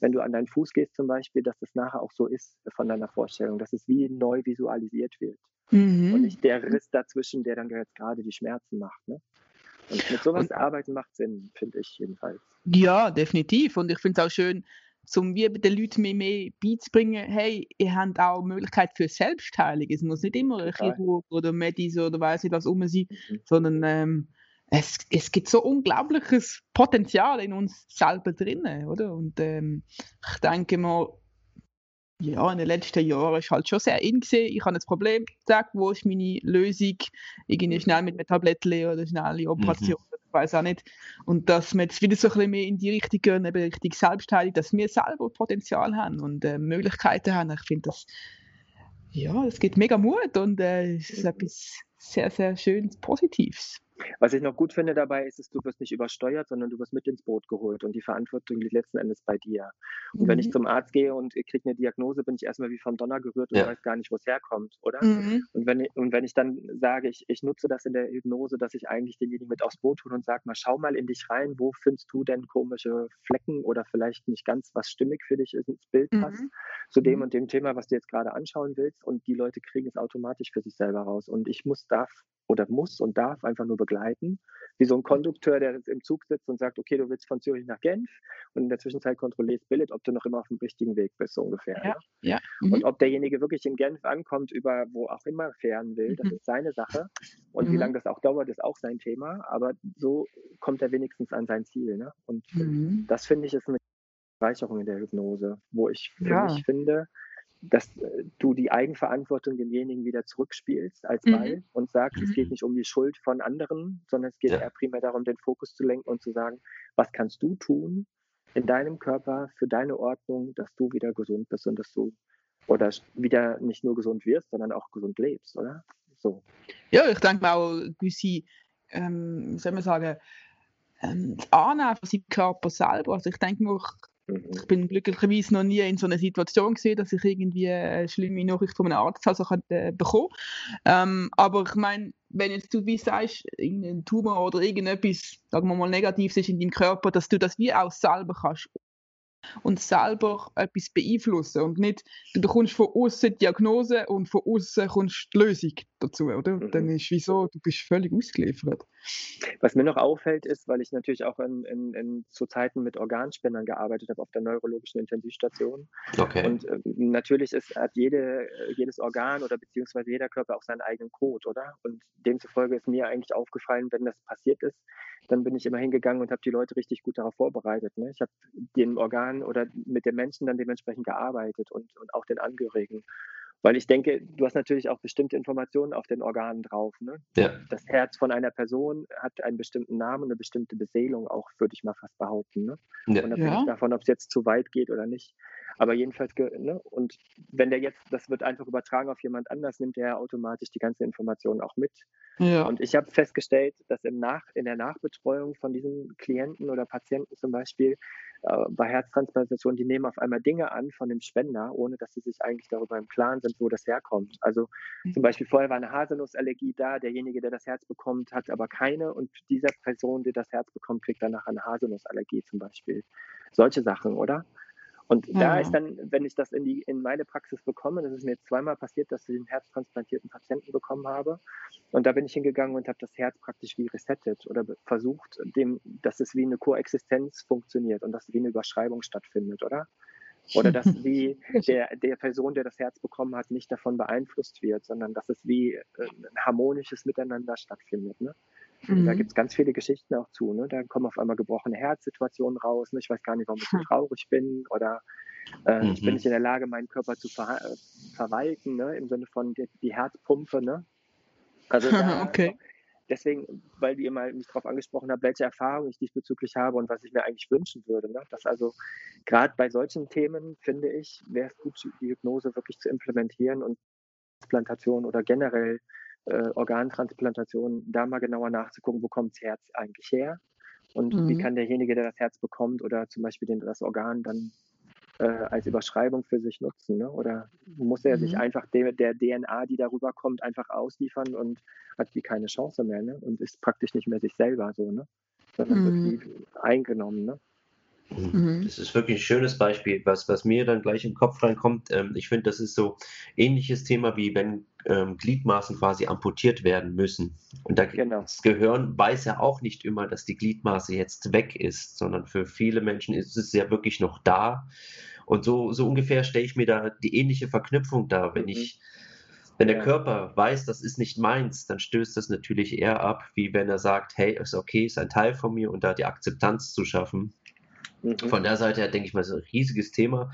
wenn du an deinen Fuß gehst zum Beispiel, dass das nachher auch so ist von deiner Vorstellung, dass es wie neu visualisiert wird. Mhm. Und nicht der Riss dazwischen, der dann jetzt gerade die Schmerzen macht. Ne? Und mit sowas und, arbeiten macht Sinn, finde ich jedenfalls. Ja, definitiv. Und ich finde es auch schön, um wie den Leuten mehr, mehr beizubringen, hey, ihr habt auch Möglichkeit für Selbstheilung. Es muss nicht immer ein Chirurg oder Medis oder weiß nicht was um sein, mhm. sondern ähm, es, es gibt so unglaubliches Potenzial in uns selber drinnen, oder? Und ähm, ich denke mal, ja, in den letzten Jahren ist halt schon sehr in gesehen. Ich habe ein Problem, sag, wo ist meine Lösung? Irgendwie schnell mit einem Tablettchen oder schnelle. Operation, mhm. ich weiß auch nicht. Und dass wir jetzt wieder so ein bisschen mehr in die Richtung gehen, eben Richtung Selbstheilung, dass wir selber Potenzial haben und äh, Möglichkeiten haben. Ich finde das, ja, es gibt mega Mut und äh, es ist etwas sehr, sehr Schönes, Positives. Was ich noch gut finde dabei ist, ist, du wirst nicht übersteuert, sondern du wirst mit ins Boot geholt und die Verantwortung liegt letzten Endes bei dir. Und mhm. wenn ich mhm. zum Arzt gehe und kriege eine Diagnose, bin ich erstmal wie vom Donner gerührt und ja. weiß gar nicht, wo es herkommt, oder? Mhm. Und, wenn ich, und wenn ich dann sage, ich, ich nutze das in der Hypnose, dass ich eigentlich denjenigen mit aufs Boot hole und sage mal, schau mal in dich rein, wo findest du denn komische Flecken oder vielleicht nicht ganz, was stimmig für dich ist, ins Bild passt, mhm. zu dem mhm. und dem Thema, was du jetzt gerade anschauen willst und die Leute kriegen es automatisch für sich selber raus. Und ich muss, darf oder muss und darf einfach nur begleiten. Wie so ein Kondukteur, der im Zug sitzt und sagt, okay, du willst von Zürich nach Genf und in der Zwischenzeit kontrollierst Billet, ob du noch immer auf dem richtigen Weg bist, so ungefähr. Ja, ja. Mhm. Und ob derjenige wirklich in Genf ankommt, über wo auch immer fähren will, das mhm. ist seine Sache. Und mhm. wie lange das auch dauert, ist auch sein Thema. Aber so kommt er wenigstens an sein Ziel. Ne? Und mhm. das finde ich ist eine Bereicherung in der Hypnose, wo ich für ja. mich finde, dass äh, du die Eigenverantwortung demjenigen wieder zurückspielst als mhm. Ball mhm. und sagst, mhm. es geht mhm. nicht um die Schuld von anderen, sondern es geht ja. eher primär darum, den Fokus zu lenken und zu sagen, was kannst du tun in deinem Körper für deine Ordnung, dass du wieder gesund bist und dass du oder wieder nicht nur gesund wirst, sondern auch gesund lebst, oder? So. Ja, ich denke auch gewisse, ähm, wie soll man sagen, ähm, das Annehmen von seinem Körper selber. Also ich denke mir, Mhm. Ich bin glücklicherweise noch nie in so einer Situation gesehen, dass ich irgendwie eine schlimme Nachricht von einem Arzt also äh, bekommen ähm, Aber ich meine, wenn jetzt du wie sagst, ein Tumor oder irgendetwas, sagen wir mal, Negatives ist in deinem Körper, dass du das wie auch selber kannst und selber etwas beeinflussen und nicht, du bekommst von außen Diagnose und von außen kommst die Lösung. Dazu, oder? Mhm. Dann ist wieso, du bist völlig ausgeliefert. Was mir noch auffällt, ist, weil ich natürlich auch in, in, in, zu Zeiten mit Organspendern gearbeitet habe auf der neurologischen Intensivstation. Okay. Und äh, natürlich ist, hat jede, jedes Organ oder beziehungsweise jeder Körper auch seinen eigenen Code, oder? Und demzufolge ist mir eigentlich aufgefallen, wenn das passiert ist, dann bin ich immer hingegangen und habe die Leute richtig gut darauf vorbereitet. Ne? Ich habe den Organ oder mit den Menschen dann dementsprechend gearbeitet und, und auch den Angehörigen. Weil ich denke, du hast natürlich auch bestimmte Informationen auf den Organen drauf. Ne? Ja. Das Herz von einer Person hat einen bestimmten Namen, eine bestimmte Beseelung auch, würde ich mal fast behaupten. Ne? Ja. Unabhängig ja. davon, ob es jetzt zu weit geht oder nicht. Aber jedenfalls, ne? und wenn der jetzt, das wird einfach übertragen auf jemand anders, nimmt er automatisch die ganze Information auch mit. Ja. Und ich habe festgestellt, dass im Nach, in der Nachbetreuung von diesen Klienten oder Patienten zum Beispiel äh, bei Herztransplantation, die nehmen auf einmal Dinge an von dem Spender, ohne dass sie sich eigentlich darüber im Klaren sind, wo das herkommt. Also mhm. zum Beispiel vorher war eine Haselnussallergie da, derjenige, der das Herz bekommt, hat aber keine und dieser Person, die das Herz bekommt, kriegt danach eine Haselnussallergie zum Beispiel. Solche Sachen, oder? Und ja. da ist dann, wenn ich das in, die, in meine Praxis bekomme, das ist mir jetzt zweimal passiert, dass ich einen herztransplantierten Patienten bekommen habe. Und da bin ich hingegangen und habe das Herz praktisch wie resettet oder versucht, dem, dass es wie eine Koexistenz funktioniert und dass wie eine Überschreibung stattfindet, oder? Oder dass [laughs] wie der, der Person, der das Herz bekommen hat, nicht davon beeinflusst wird, sondern dass es wie äh, ein harmonisches Miteinander stattfindet. Ne? Mhm. Da gibt es ganz viele Geschichten auch zu. Ne? Da kommen auf einmal gebrochene Herzsituationen raus. Ne? Ich weiß gar nicht, warum ich so traurig bin oder äh, mhm. ich bin mhm. nicht in der Lage, meinen Körper zu ver äh, verwalten, ne? im Sinne von die, die Herzpumpe. Ne? Also [laughs] da, okay. Deswegen, weil ihr mal mich darauf angesprochen habt, welche Erfahrungen ich diesbezüglich habe und was ich mir eigentlich wünschen würde. Ne? Dass also gerade bei solchen Themen, finde ich, wäre es gut, die Hypnose wirklich zu implementieren und Transplantation oder generell äh, Organtransplantation, da mal genauer nachzugucken, wo kommt das Herz eigentlich her und mhm. wie kann derjenige, der das Herz bekommt oder zum Beispiel den, das Organ dann äh, als Überschreibung für sich nutzen. Ne? Oder muss er mhm. sich einfach de der DNA, die darüber kommt, einfach ausliefern und hat die keine Chance mehr ne? und ist praktisch nicht mehr sich selber so, ne? sondern mhm. wird die eingenommen. Ne? Mhm. Das ist wirklich ein schönes Beispiel, was, was mir dann gleich im Kopf reinkommt. Ähm, ich finde, das ist so ähnliches Thema wie wenn ähm, Gliedmaßen quasi amputiert werden müssen. Und da genau. das Gehirn weiß ja auch nicht immer, dass die Gliedmaße jetzt weg ist, sondern für viele Menschen ist es ja wirklich noch da. Und so, so ungefähr stelle ich mir da die ähnliche Verknüpfung dar. Wenn mhm. ich wenn der. Körper weiß, das ist nicht meins, dann stößt das natürlich eher ab, wie wenn er sagt, hey, ist okay, ist ein Teil von mir und da die Akzeptanz zu schaffen. Mhm. Von der Seite her denke ich mal, ist ein riesiges Thema.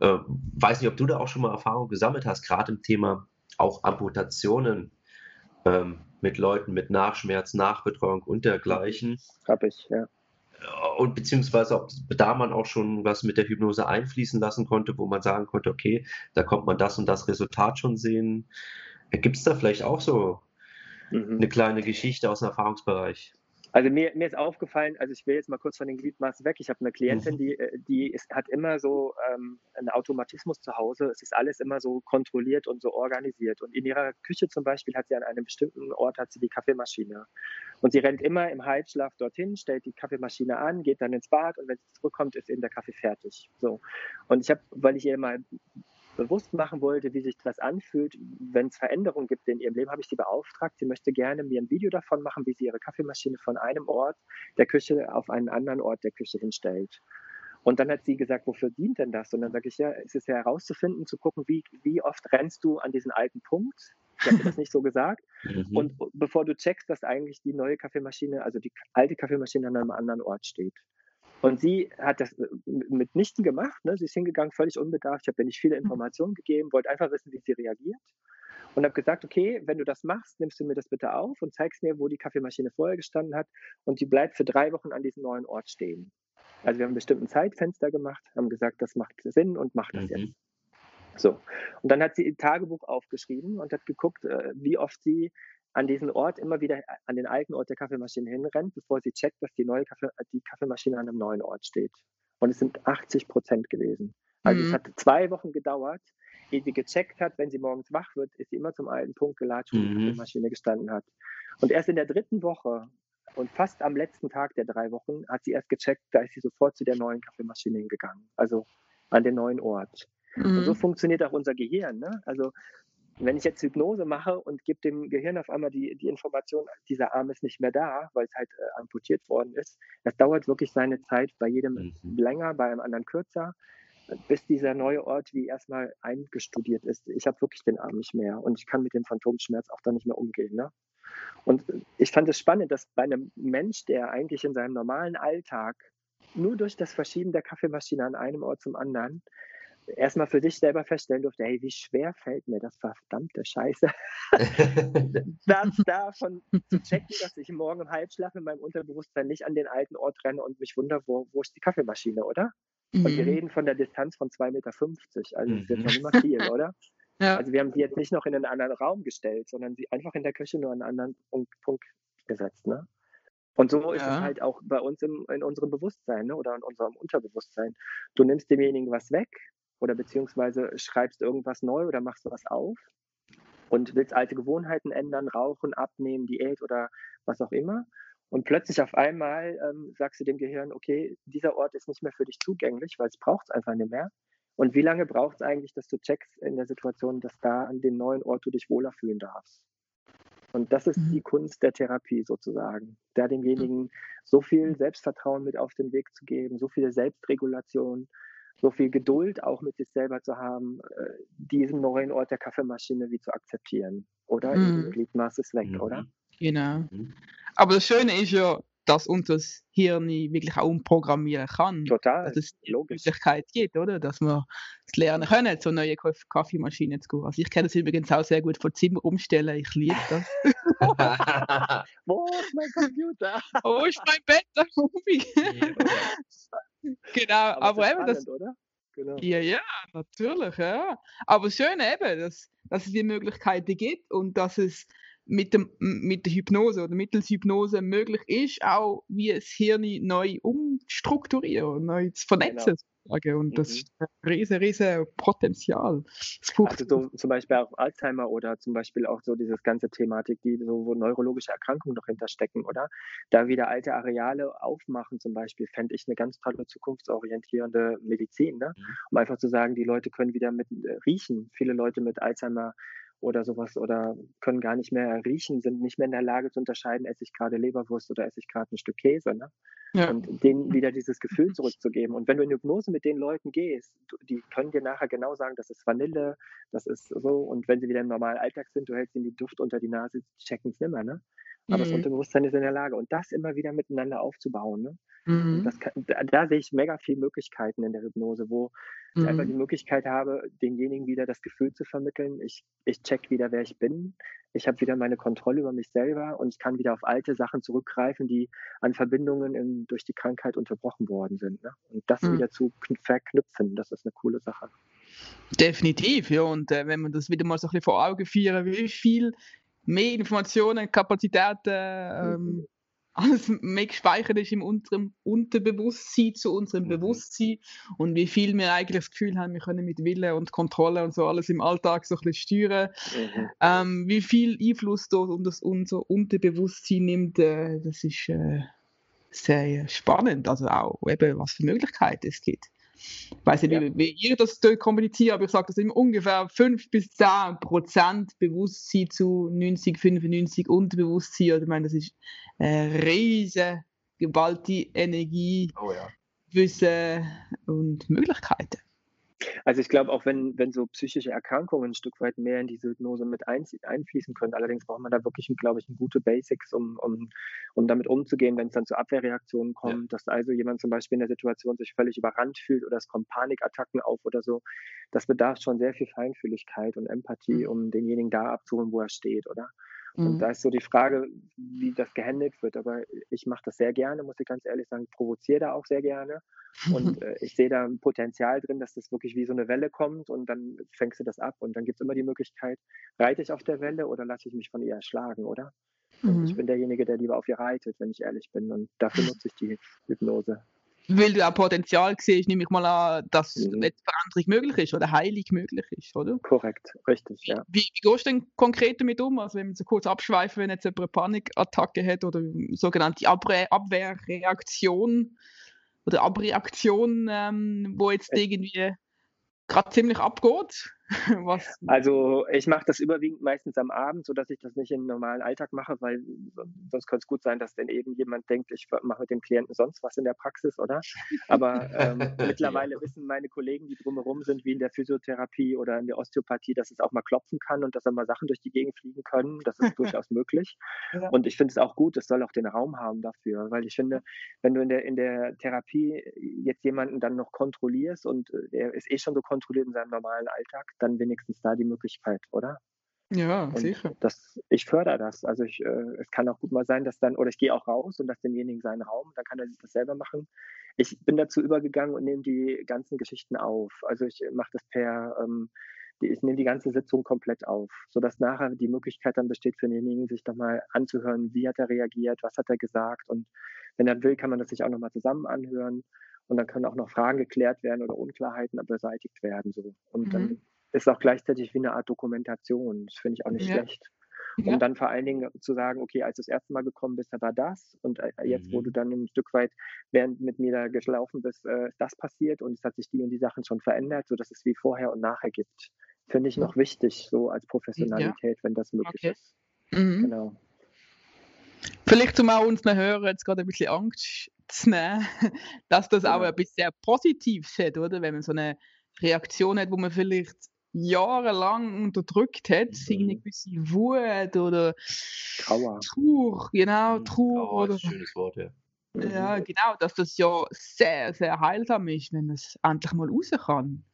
Äh, weiß nicht, ob du da auch schon mal Erfahrung gesammelt hast, gerade im Thema auch Amputationen ähm, mit Leuten mit Nachschmerz, Nachbetreuung und dergleichen. Habe ich, ja. Und beziehungsweise ob da man auch schon was mit der Hypnose einfließen lassen konnte, wo man sagen konnte, okay, da kommt man das und das Resultat schon sehen. Gibt es da vielleicht auch so mhm. eine kleine Geschichte aus dem Erfahrungsbereich? Also mir, mir ist aufgefallen, also ich will jetzt mal kurz von den Gliedmaßen weg. Ich habe eine Klientin, mhm. die, äh, die ist, hat immer so ähm, einen Automatismus zu Hause. Es ist alles immer so kontrolliert und so organisiert. Und in ihrer Küche zum Beispiel hat sie an einem bestimmten Ort hat sie die Kaffeemaschine. Und sie rennt immer im Halbschlaf dorthin, stellt die Kaffeemaschine an, geht dann ins Bad und wenn sie zurückkommt, ist eben der Kaffee fertig. So. Und ich habe, weil ich ihr mal bewusst machen wollte, wie sich das anfühlt, wenn es Veränderungen gibt in ihrem Leben, habe ich sie beauftragt. Sie möchte gerne mir ein Video davon machen, wie sie ihre Kaffeemaschine von einem Ort der Küche auf einen anderen Ort der Küche hinstellt. Und dann hat sie gesagt, wofür dient denn das? Und dann sage ich, ja, es ist ja herauszufinden, zu gucken, wie, wie oft rennst du an diesen alten Punkt. Ich habe das nicht so gesagt. Mhm. Und bevor du checkst, dass eigentlich die neue Kaffeemaschine, also die alte Kaffeemaschine an einem anderen Ort steht. Und sie hat das äh, mitnichten gemacht. Ne? Sie ist hingegangen, völlig unbedarft. Ich habe ihr nicht viele mhm. Informationen gegeben, wollte einfach wissen, wie sie reagiert. Und habe gesagt, okay, wenn du das machst, nimmst du mir das bitte auf und zeigst mir, wo die Kaffeemaschine vorher gestanden hat. Und die bleibt für drei Wochen an diesem neuen Ort stehen. Also wir haben einen bestimmten Zeitfenster gemacht, haben gesagt, das macht Sinn und macht das mhm. jetzt. So. Und dann hat sie ihr Tagebuch aufgeschrieben und hat geguckt, äh, wie oft sie an diesen Ort immer wieder an den alten Ort der Kaffeemaschine hinrennt, bevor sie checkt, dass die neue Kaffee, die Kaffeemaschine an einem neuen Ort steht. Und es sind 80 Prozent gewesen. Also mhm. es hat zwei Wochen gedauert, ehe sie gecheckt hat, wenn sie morgens wach wird, ist sie immer zum alten Punkt gelatscht, wo mhm. die Kaffeemaschine gestanden hat. Und erst in der dritten Woche und fast am letzten Tag der drei Wochen hat sie erst gecheckt, da ist sie sofort zu der neuen Kaffeemaschine hingegangen. Also an den neuen Ort. Mhm. Und so mhm. funktioniert auch unser Gehirn. Ne? Also wenn ich jetzt Hypnose mache und gebe dem Gehirn auf einmal die, die Information, dieser Arm ist nicht mehr da, weil es halt äh, amputiert worden ist, das dauert wirklich seine Zeit, bei jedem mhm. länger, bei einem anderen kürzer, bis dieser neue Ort wie erstmal eingestudiert ist. Ich habe wirklich den Arm nicht mehr und ich kann mit dem Phantomschmerz auch da nicht mehr umgehen. Ne? Und ich fand es spannend, dass bei einem Mensch, der eigentlich in seinem normalen Alltag nur durch das Verschieben der Kaffeemaschine an einem Ort zum anderen erstmal für sich selber feststellen durfte, hey, wie schwer fällt mir das verdammte Scheiße, [laughs] das davon zu checken, dass ich morgen im Halbschlaf in meinem Unterbewusstsein nicht an den alten Ort renne und mich wundere, wo, wo ist die Kaffeemaschine, oder? Mhm. Und wir mhm. reden von der Distanz von 2,50 Meter, also das ist jetzt noch mhm. immer viel, oder? [laughs] Ja. Also wir haben sie jetzt nicht noch in einen anderen Raum gestellt, sondern sie einfach in der Küche nur an einen anderen Punkt, Punkt gesetzt, ne? Und so ist ja. es halt auch bei uns im, in unserem Bewusstsein ne? oder in unserem Unterbewusstsein. Du nimmst demjenigen was weg oder beziehungsweise schreibst irgendwas neu oder machst was auf und willst alte Gewohnheiten ändern, rauchen, abnehmen, Diät oder was auch immer. Und plötzlich auf einmal ähm, sagst du dem Gehirn, okay, dieser Ort ist nicht mehr für dich zugänglich, weil es braucht es einfach nicht mehr. Und wie lange braucht es eigentlich, dass du checkst in der Situation, dass da an dem neuen Ort du dich wohler fühlen darfst? Und das ist mhm. die Kunst der Therapie sozusagen, da demjenigen so viel Selbstvertrauen mit auf den Weg zu geben, so viel Selbstregulation, so viel Geduld auch mit sich selber zu haben, äh, diesen neuen Ort der Kaffeemaschine wie zu akzeptieren. Oder? Mhm. Gliedmaß ist weg, mhm. oder? Genau. Mhm. Aber das Schöne ist ja, dass uns das Hirn wirklich auch umprogrammieren kann. Total. Dass es die logisch. Möglichkeit gibt, oder? Dass wir es lernen können, so neue Kaffeemaschine zu gehen. Also ich kenne das übrigens auch sehr gut von Zimmer umstellen. Ich liebe das. [laughs] [laughs] Wo ist mein Computer? Wo ist mein Bett? [laughs] genau, aber, aber eben das. Oder? Genau. Ja, ja, natürlich, ja. Aber schön eben, dass, dass es die Möglichkeiten gibt und dass es mit, dem, mit der Hypnose oder mittels Hypnose möglich ist, auch wie das Hirn neu umstrukturieren, neu zu vernetzen. Genau. Und das mhm. ist ein riesen, riesen Potenzial. Also so, zum Beispiel auch Alzheimer oder zum Beispiel auch so diese ganze Thematik, die so, wo neurologische Erkrankungen noch hinterstecken, oder? Da wieder alte Areale aufmachen zum Beispiel, fände ich eine ganz tolle zukunftsorientierende Medizin, ne? Mhm. Um einfach zu sagen, die Leute können wieder mit äh, riechen. Viele Leute mit Alzheimer oder sowas oder können gar nicht mehr riechen, sind nicht mehr in der Lage zu unterscheiden, esse ich gerade Leberwurst oder esse ich gerade ein Stück Käse. Ne? Ja. Und denen wieder dieses Gefühl zurückzugeben. Und wenn du in Hypnose mit den Leuten gehst, die können dir nachher genau sagen, das ist Vanille, das ist so. Und wenn sie wieder im normalen Alltag sind, du hältst ihnen die Duft unter die Nase, checken es nimmer. Ne? Aber mhm. das Unterbewusstsein ist in der Lage. Und das immer wieder miteinander aufzubauen. Ne? Mhm. Kann, da, da, sehe ich mega viele Möglichkeiten in der Hypnose, wo mhm. ich einfach die mhm. Möglichkeit habe, denjenigen wieder das Gefühl zu vermitteln, ich, ich check wieder, wer ich bin, ich habe wieder meine Kontrolle über mich selber und ich kann wieder auf alte Sachen zurückgreifen, die an Verbindungen in, durch die Krankheit unterbrochen worden sind. Ne? Und das mhm. wieder zu verknüpfen, das ist eine coole Sache. Definitiv, ja. Und äh, wenn man das wieder mal so ein bisschen vor Augen führen, wie viel mehr Informationen, Kapazitäten ähm, alles mehr gespeichert ist im unserem Unterbewusstsein zu unserem mhm. Bewusstsein und wie viel wir eigentlich das Gefühl haben, wir können mit Wille und Kontrolle und so alles im Alltag so ein bisschen steuern. Mhm. Ähm, wie viel Einfluss dort das unser Unterbewusstsein nimmt, äh, das ist äh, sehr spannend. Also auch eben, was für Möglichkeiten es gibt. Ich weiß nicht, ja. wie, wie, ihr das kommuniziert, aber ich sage das immer ungefähr 5 bis 10 Prozent Bewusstsein zu 90, 95 Unterbewusstsein. Also ich meine, das ist eine riesige, gewaltige Energie, oh ja. Wissen und Möglichkeiten. Also ich glaube, auch wenn, wenn so psychische Erkrankungen ein Stück weit mehr in diese Hypnose mit ein, einfließen können, allerdings braucht man da wirklich, glaube ich, gute Basics, um, um, um damit umzugehen, wenn es dann zu Abwehrreaktionen kommt, ja. dass also jemand zum Beispiel in der Situation sich völlig überrannt fühlt oder es kommen Panikattacken auf oder so. Das bedarf schon sehr viel Feinfühligkeit und Empathie, mhm. um denjenigen da abzuholen, wo er steht, oder? Und mhm. da ist so die Frage, wie das gehandelt wird. Aber ich mache das sehr gerne, muss ich ganz ehrlich sagen. Provoziere da auch sehr gerne. Und [laughs] äh, ich sehe da ein Potenzial drin, dass das wirklich wie so eine Welle kommt und dann fängst du das ab. Und dann gibt es immer die Möglichkeit, reite ich auf der Welle oder lasse ich mich von ihr erschlagen, oder? Mhm. Ich bin derjenige, der lieber auf ihr reitet, wenn ich ehrlich bin. Und dafür nutze ich die Hypnose weil du auch Potenzial siehst, nehme ich mal an, dass mhm. Veränderung möglich ist oder Heilung möglich ist, oder? Korrekt, richtig, ja. Wie, wie gehst du denn konkret damit um? Also wenn wir so kurz abschweifen, wenn jetzt jemand eine Panikattacke hat oder sogenannte Abwehr Abwehrreaktion oder Abreaktion, ähm, wo jetzt irgendwie gerade ziemlich abgeht. [laughs] Also ich mache das überwiegend meistens am Abend, sodass ich das nicht im normalen Alltag mache, weil sonst könnte es gut sein, dass dann eben jemand denkt, ich mache mit dem Klienten sonst was in der Praxis, oder? Aber ähm, [laughs] mittlerweile wissen meine Kollegen, die drumherum sind, wie in der Physiotherapie oder in der Osteopathie, dass es auch mal klopfen kann und dass da mal Sachen durch die Gegend fliegen können. Das ist [laughs] durchaus möglich. Ja. Und ich finde es auch gut, es soll auch den Raum haben dafür, weil ich finde, wenn du in der, in der Therapie jetzt jemanden dann noch kontrollierst und äh, er ist eh schon so kontrolliert in seinem normalen Alltag, dann wenigstens da die Möglichkeit, oder? Ja, und sicher. Das, ich fördere das. Also ich, äh, es kann auch gut mal sein, dass dann, oder ich gehe auch raus und lasse demjenigen seinen Raum, dann kann er sich das selber machen. Ich bin dazu übergegangen und nehme die ganzen Geschichten auf. Also ich mache das per, ähm, ich nehme die ganze Sitzung komplett auf, sodass nachher die Möglichkeit dann besteht für denjenigen, sich nochmal anzuhören, wie hat er reagiert, was hat er gesagt und wenn er will, kann man das sich auch nochmal zusammen anhören und dann können auch noch Fragen geklärt werden oder Unklarheiten beseitigt werden. So. Und mhm. dann ist auch gleichzeitig wie eine Art Dokumentation. Das finde ich auch nicht ja. schlecht. Um ja. dann vor allen Dingen zu sagen, okay, als du das erste Mal gekommen bist, da war das. Und äh, jetzt, mhm. wo du dann ein Stück weit während mit mir da gelaufen bist, äh, ist das passiert und es hat sich die und die Sachen schon verändert, sodass es wie vorher und nachher gibt. Finde ich noch wichtig, so als Professionalität, ja. wenn das möglich okay. ist. Mhm. Genau. Vielleicht zum auch unseren Hörern jetzt gerade ein bisschen Angst zu nehmen, [laughs] dass das auch etwas sehr Positives hat, oder? Wenn man so eine Reaktion hat, wo man vielleicht jahrelang unterdrückt hat, mhm. eine gewisse Wut oder Trauer. Trauer, genau, mhm. Trauer. Trauer ist ein schönes Wort, ja. Ja, genau, dass das ja sehr, sehr heilsam ist, wenn es endlich mal raus kann.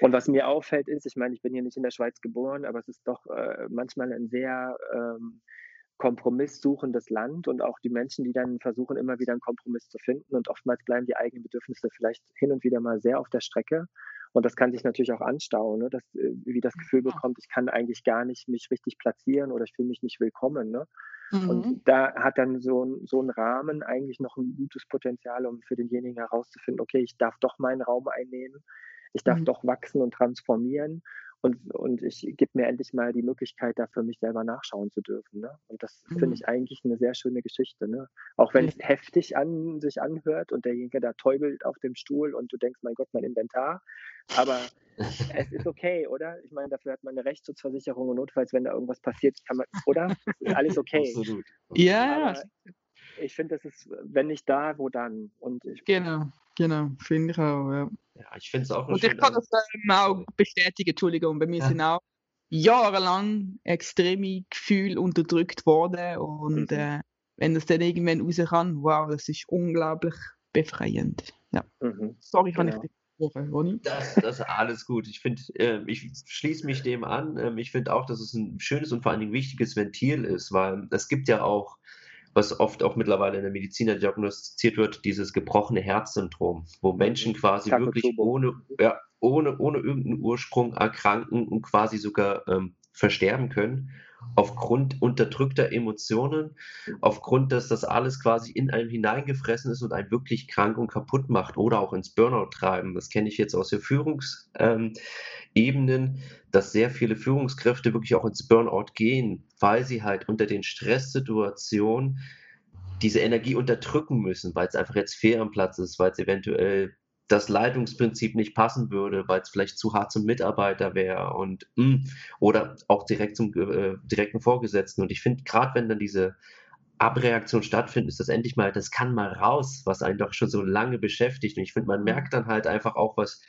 Und was mir auffällt ist, ich meine, ich bin hier nicht in der Schweiz geboren, aber es ist doch äh, manchmal ein sehr ähm, kompromisssuchendes Land und auch die Menschen, die dann versuchen, immer wieder einen Kompromiss zu finden. Und oftmals bleiben die eigenen Bedürfnisse vielleicht hin und wieder mal sehr auf der Strecke. Und das kann sich natürlich auch anstauen, ne? dass, äh, wie das Gefühl bekommt, ich kann eigentlich gar nicht mich richtig platzieren oder ich fühle mich nicht willkommen. Ne? Mhm. Und da hat dann so ein, so ein Rahmen eigentlich noch ein gutes Potenzial, um für denjenigen herauszufinden, okay, ich darf doch meinen Raum einnehmen, ich darf mhm. doch wachsen und transformieren und, und ich gebe mir endlich mal die Möglichkeit, da für mich selber nachschauen zu dürfen. Ne? Und das mhm. finde ich eigentlich eine sehr schöne Geschichte. Ne? Auch wenn es heftig an sich anhört und derjenige da täubelt auf dem Stuhl und du denkst, mein Gott, mein Inventar. Aber es ist okay, oder? Ich meine, dafür hat man eine Rechtsschutzversicherung und notfalls, wenn da irgendwas passiert, kann man, oder? Ist alles [laughs] okay. Absolut. Ja. Aber ich finde, das ist, wenn nicht da, wo dann? Und ich, genau. Genau, finde ich auch, ja. Ja, ich finde es auch Und ich kann das ähm, auch bestätigen, Entschuldigung, bei mir ja. sind auch jahrelang extreme Gefühle unterdrückt worden und mhm. äh, wenn das dann irgendwann raus kann, wow, das ist unglaublich befreiend. Ja. Mhm. Sorry, kann genau. ich dich Ronny? Das, das ist alles gut. Ich finde, äh, ich schließe mich dem an. Ähm, ich finde auch, dass es ein schönes und vor allen Dingen wichtiges Ventil ist, weil es gibt ja auch was oft auch mittlerweile in der Medizin diagnostiziert wird, dieses gebrochene Herzsyndrom, wo Menschen quasi wirklich ohne, ja, ohne, ohne irgendeinen Ursprung erkranken und quasi sogar ähm, versterben können, aufgrund unterdrückter Emotionen, aufgrund, dass das alles quasi in einem hineingefressen ist und einen wirklich krank und kaputt macht oder auch ins Burnout treiben. Das kenne ich jetzt aus der Führungsebenen, dass sehr viele Führungskräfte wirklich auch ins Burnout gehen, weil sie halt unter den Stresssituationen diese Energie unterdrücken müssen, weil es einfach jetzt fair am Platz ist, weil es eventuell das Leitungsprinzip nicht passen würde, weil es vielleicht zu hart zum Mitarbeiter wäre und mh, hm, oder auch direkt zum äh, direkten Vorgesetzten. Und ich finde, gerade wenn dann diese Abreaktion stattfindet, ist das endlich mal, das kann mal raus, was einen doch schon so lange beschäftigt. Und ich finde, man mhm. merkt dann halt einfach auch, was,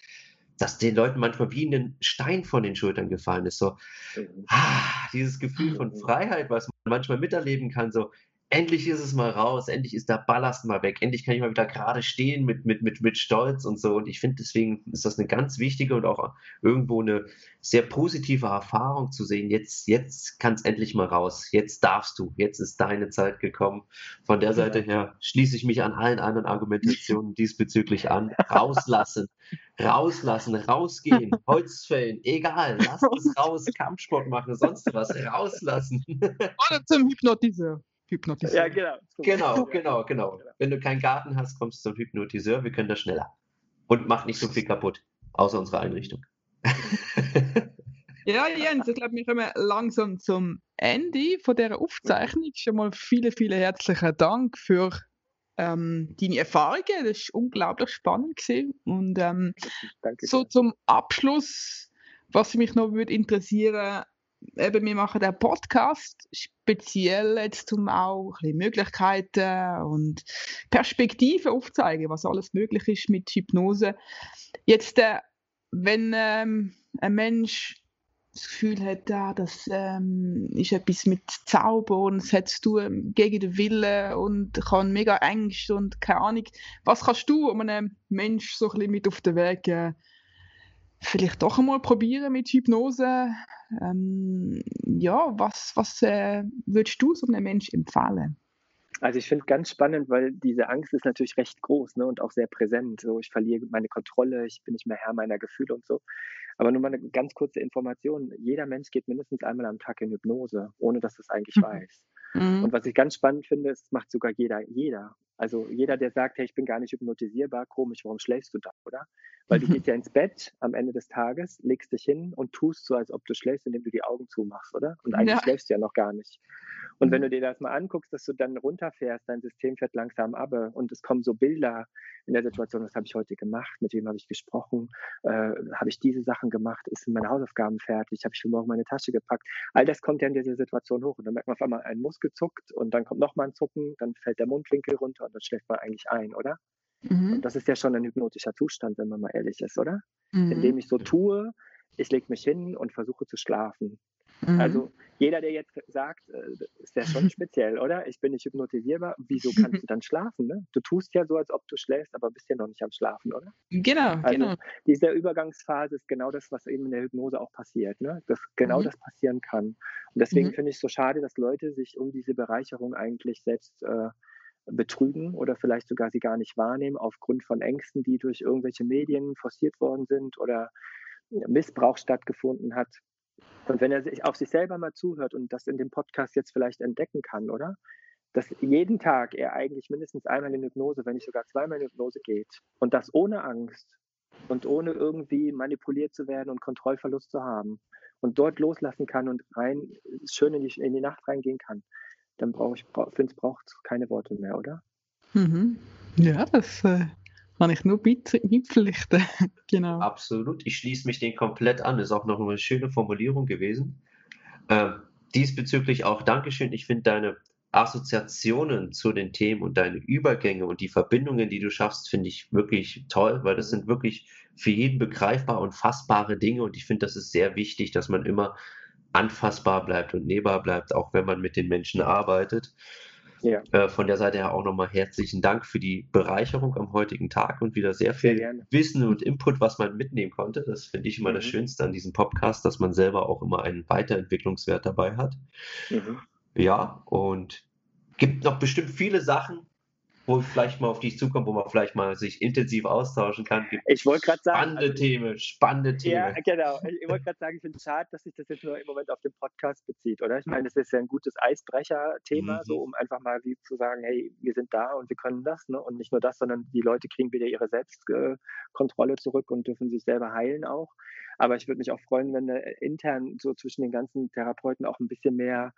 dass den Leuten manchmal wie ein Stein von den Schultern gefallen ist. So, mhm. ah, dieses Gefühl von mhm. Freiheit, was man manchmal miterleben kann, so, endlich ist es mal raus, endlich ist der Ballast mal weg, endlich kann ich mal wieder gerade stehen mit, mit, mit, mit Stolz und so. Und ich finde, deswegen ist das eine ganz wichtige und auch irgendwo eine sehr positive Erfahrung zu sehen. Jetzt, jetzt kann es endlich mal raus. Jetzt darfst du. Jetzt ist deine Zeit gekommen. Von der Seite her schließe ich mich an allen anderen Argumentationen [laughs] diesbezüglich an. Rauslassen, rauslassen, rausgehen, [laughs] Holzfällen, egal, lass es raus, Kampfsport machen, sonst was, rauslassen. Oder zum Hypnotiseur. Hypnotiseur. Ja, genau. Genau, genau, genau. Wenn du keinen Garten hast, kommst du zum Hypnotiseur. Wir können das schneller. Und macht nicht so viel kaputt, außer unsere Einrichtung. [laughs] ja, Jens, ich glaube, wir kommen langsam zum Ende von dieser Aufzeichnung. Schon mal vielen, vielen herzlichen Dank für ähm, deine Erfahrungen. Das war unglaublich spannend. Gewesen. Und ähm, so zum Abschluss was mich noch würde interessieren, eben, wir machen den Podcast speziell jetzt, um auch ein Möglichkeiten und Perspektiven aufzuzeigen, was alles möglich ist mit Hypnose. Jetzt, äh, wenn ähm, ein Mensch das Gefühl hat, ja, das ähm, ist etwas mit Zauber und es hat zu tun gegen den Willen und kann mega Ängste und keine Ahnung. Was kannst du einem Mensch so ein bisschen mit auf den Weg geben? Vielleicht doch einmal probieren mit Hypnose. Ähm, ja, was, was äh, würdest du so einem Menschen empfehlen? Also ich finde es ganz spannend, weil diese Angst ist natürlich recht groß ne, und auch sehr präsent. So, ich verliere meine Kontrolle, ich bin nicht mehr Herr meiner Gefühle und so. Aber nur mal eine ganz kurze Information. Jeder Mensch geht mindestens einmal am Tag in Hypnose, ohne dass es eigentlich mhm. weiß. Mhm. Und was ich ganz spannend finde, ist, macht sogar jeder, jeder. Also jeder, der sagt, hey, ich bin gar nicht hypnotisierbar, komisch, warum schläfst du da, oder? Weil du gehst [laughs] ja ins Bett am Ende des Tages, legst dich hin und tust so, als ob du schläfst, indem du die Augen zumachst, oder? Und eigentlich ja. schläfst du ja noch gar nicht. Und wenn mhm. du dir das mal anguckst, dass du dann runterfährst, dein System fährt langsam ab und es kommen so Bilder in der Situation, was habe ich heute gemacht, mit wem habe ich gesprochen, äh, habe ich diese Sachen gemacht, ist meine Hausaufgaben fertig, habe ich für morgen meine Tasche gepackt. All das kommt ja in dieser Situation hoch und dann merkt man auf einmal ein Muskel zuckt und dann kommt nochmal ein Zucken, dann fällt der Mundwinkel runter und dann schläft man eigentlich ein, oder? Mhm. Und das ist ja schon ein hypnotischer Zustand, wenn man mal ehrlich ist, oder? Mhm. Indem ich so tue, ich lege mich hin und versuche zu schlafen. Mhm. Also jeder, der jetzt sagt, äh, ist ja schon [laughs] speziell, oder? Ich bin nicht hypnotisierbar. Wieso [laughs] kannst du dann schlafen? Ne? Du tust ja so, als ob du schläfst, aber bist ja noch nicht am Schlafen, oder? Genau, also genau. Diese Übergangsphase ist genau das, was eben in der Hypnose auch passiert, ne? Dass genau mhm. das passieren kann. Und deswegen mhm. finde ich es so schade, dass Leute sich um diese Bereicherung eigentlich selbst äh, betrügen oder vielleicht sogar sie gar nicht wahrnehmen aufgrund von Ängsten, die durch irgendwelche Medien forciert worden sind oder Missbrauch stattgefunden hat. Und wenn er sich auf sich selber mal zuhört und das in dem Podcast jetzt vielleicht entdecken kann, oder? Dass jeden Tag er eigentlich mindestens einmal in Hypnose, wenn nicht sogar zweimal in Hypnose geht und das ohne Angst und ohne irgendwie manipuliert zu werden und Kontrollverlust zu haben und dort loslassen kann und rein schön in die, in die Nacht reingehen kann, dann brauche ich, finde es braucht keine Worte mehr, oder? Mhm. Ja, das äh, kann ich nur beipflichten. [laughs] genau. Absolut. Ich schließe mich den komplett an. Das ist auch noch eine schöne Formulierung gewesen. Ähm, diesbezüglich auch Dankeschön. Ich finde deine Assoziationen zu den Themen und deine Übergänge und die Verbindungen, die du schaffst, finde ich wirklich toll, weil das sind wirklich für jeden begreifbar und fassbare Dinge und ich finde, das ist sehr wichtig, dass man immer anfassbar bleibt und nehmbar bleibt, auch wenn man mit den Menschen arbeitet. Ja. Äh, von der Seite her auch nochmal herzlichen Dank für die Bereicherung am heutigen Tag und wieder sehr viel sehr Wissen und Input, was man mitnehmen konnte. Das finde ich immer mhm. das Schönste an diesem Podcast, dass man selber auch immer einen Weiterentwicklungswert dabei hat. Mhm. Ja, und gibt noch bestimmt viele Sachen, wo vielleicht mal auf dich zukommt, wo man vielleicht mal sich intensiv austauschen kann. Gibt ich wollte gerade sagen. Spannende also, Themen, spannende Themen. Ja, genau. Ich wollte gerade sagen, ich finde es schade, dass sich das jetzt nur im Moment auf den Podcast bezieht, oder? Ich meine, das ist ja ein gutes Eisbrecher-Thema, mhm. so um einfach mal wie zu sagen, hey, wir sind da und wir können das, ne? Und nicht nur das, sondern die Leute kriegen wieder ihre Selbstkontrolle zurück und dürfen sich selber heilen auch. Aber ich würde mich auch freuen, wenn intern so zwischen den ganzen Therapeuten auch ein bisschen mehr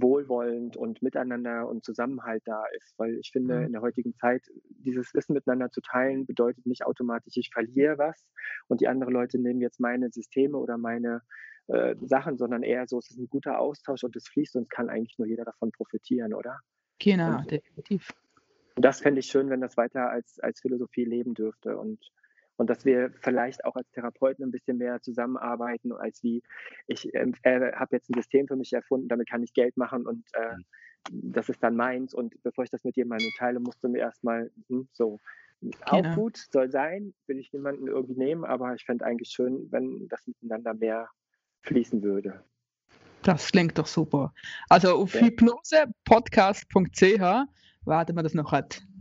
wohlwollend und miteinander und Zusammenhalt da ist. Weil ich finde, mhm. in der heutigen Zeit, dieses Wissen miteinander zu teilen, bedeutet nicht automatisch, ich verliere was und die anderen Leute nehmen jetzt meine Systeme oder meine äh, Sachen, sondern eher so, es ist ein guter Austausch und es fließt und es kann eigentlich nur jeder davon profitieren, oder? Genau, und, definitiv. Und das fände ich schön, wenn das weiter als, als Philosophie leben dürfte. Und und dass wir vielleicht auch als Therapeuten ein bisschen mehr zusammenarbeiten, als wie ich äh, habe jetzt ein System für mich erfunden, damit kann ich Geld machen und äh, mhm. das ist dann meins. Und bevor ich das mit jemandem teile, musst du mir erstmal hm, so. Genau. Auch gut, soll sein, will ich niemanden irgendwie nehmen, aber ich fände eigentlich schön, wenn das miteinander mehr fließen würde. Das klingt doch super. Also auf ja. hypnosepodcast.ch werden wir das noch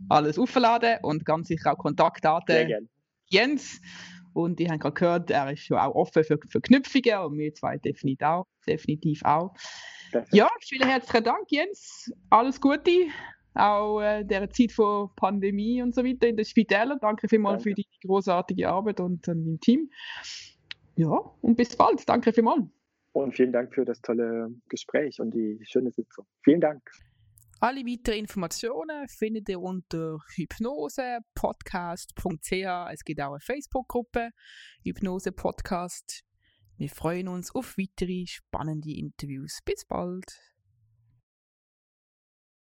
alles aufladen und ganz sicher auch Kontaktdaten Jens. Und ich habe gerade gehört, er ist ja auch offen für Verknüpfungen und wir zwei definitiv auch. Definitiv auch. Ja, vielen herzlichen Dank, Jens. Alles Gute. Auch äh, der Zeit von Pandemie und so weiter in den Spitälern. Danke vielmals Danke. für die großartige Arbeit und an im Team. Ja, und bis bald. Danke vielmals. Und vielen Dank für das tolle Gespräch und die schöne Sitzung. Vielen Dank. Alle weiteren Informationen findet ihr unter hypnosepodcast.ch. Es gibt auch eine Facebook-Gruppe, Hypnose Podcast. Wir freuen uns auf weitere spannende Interviews. Bis bald!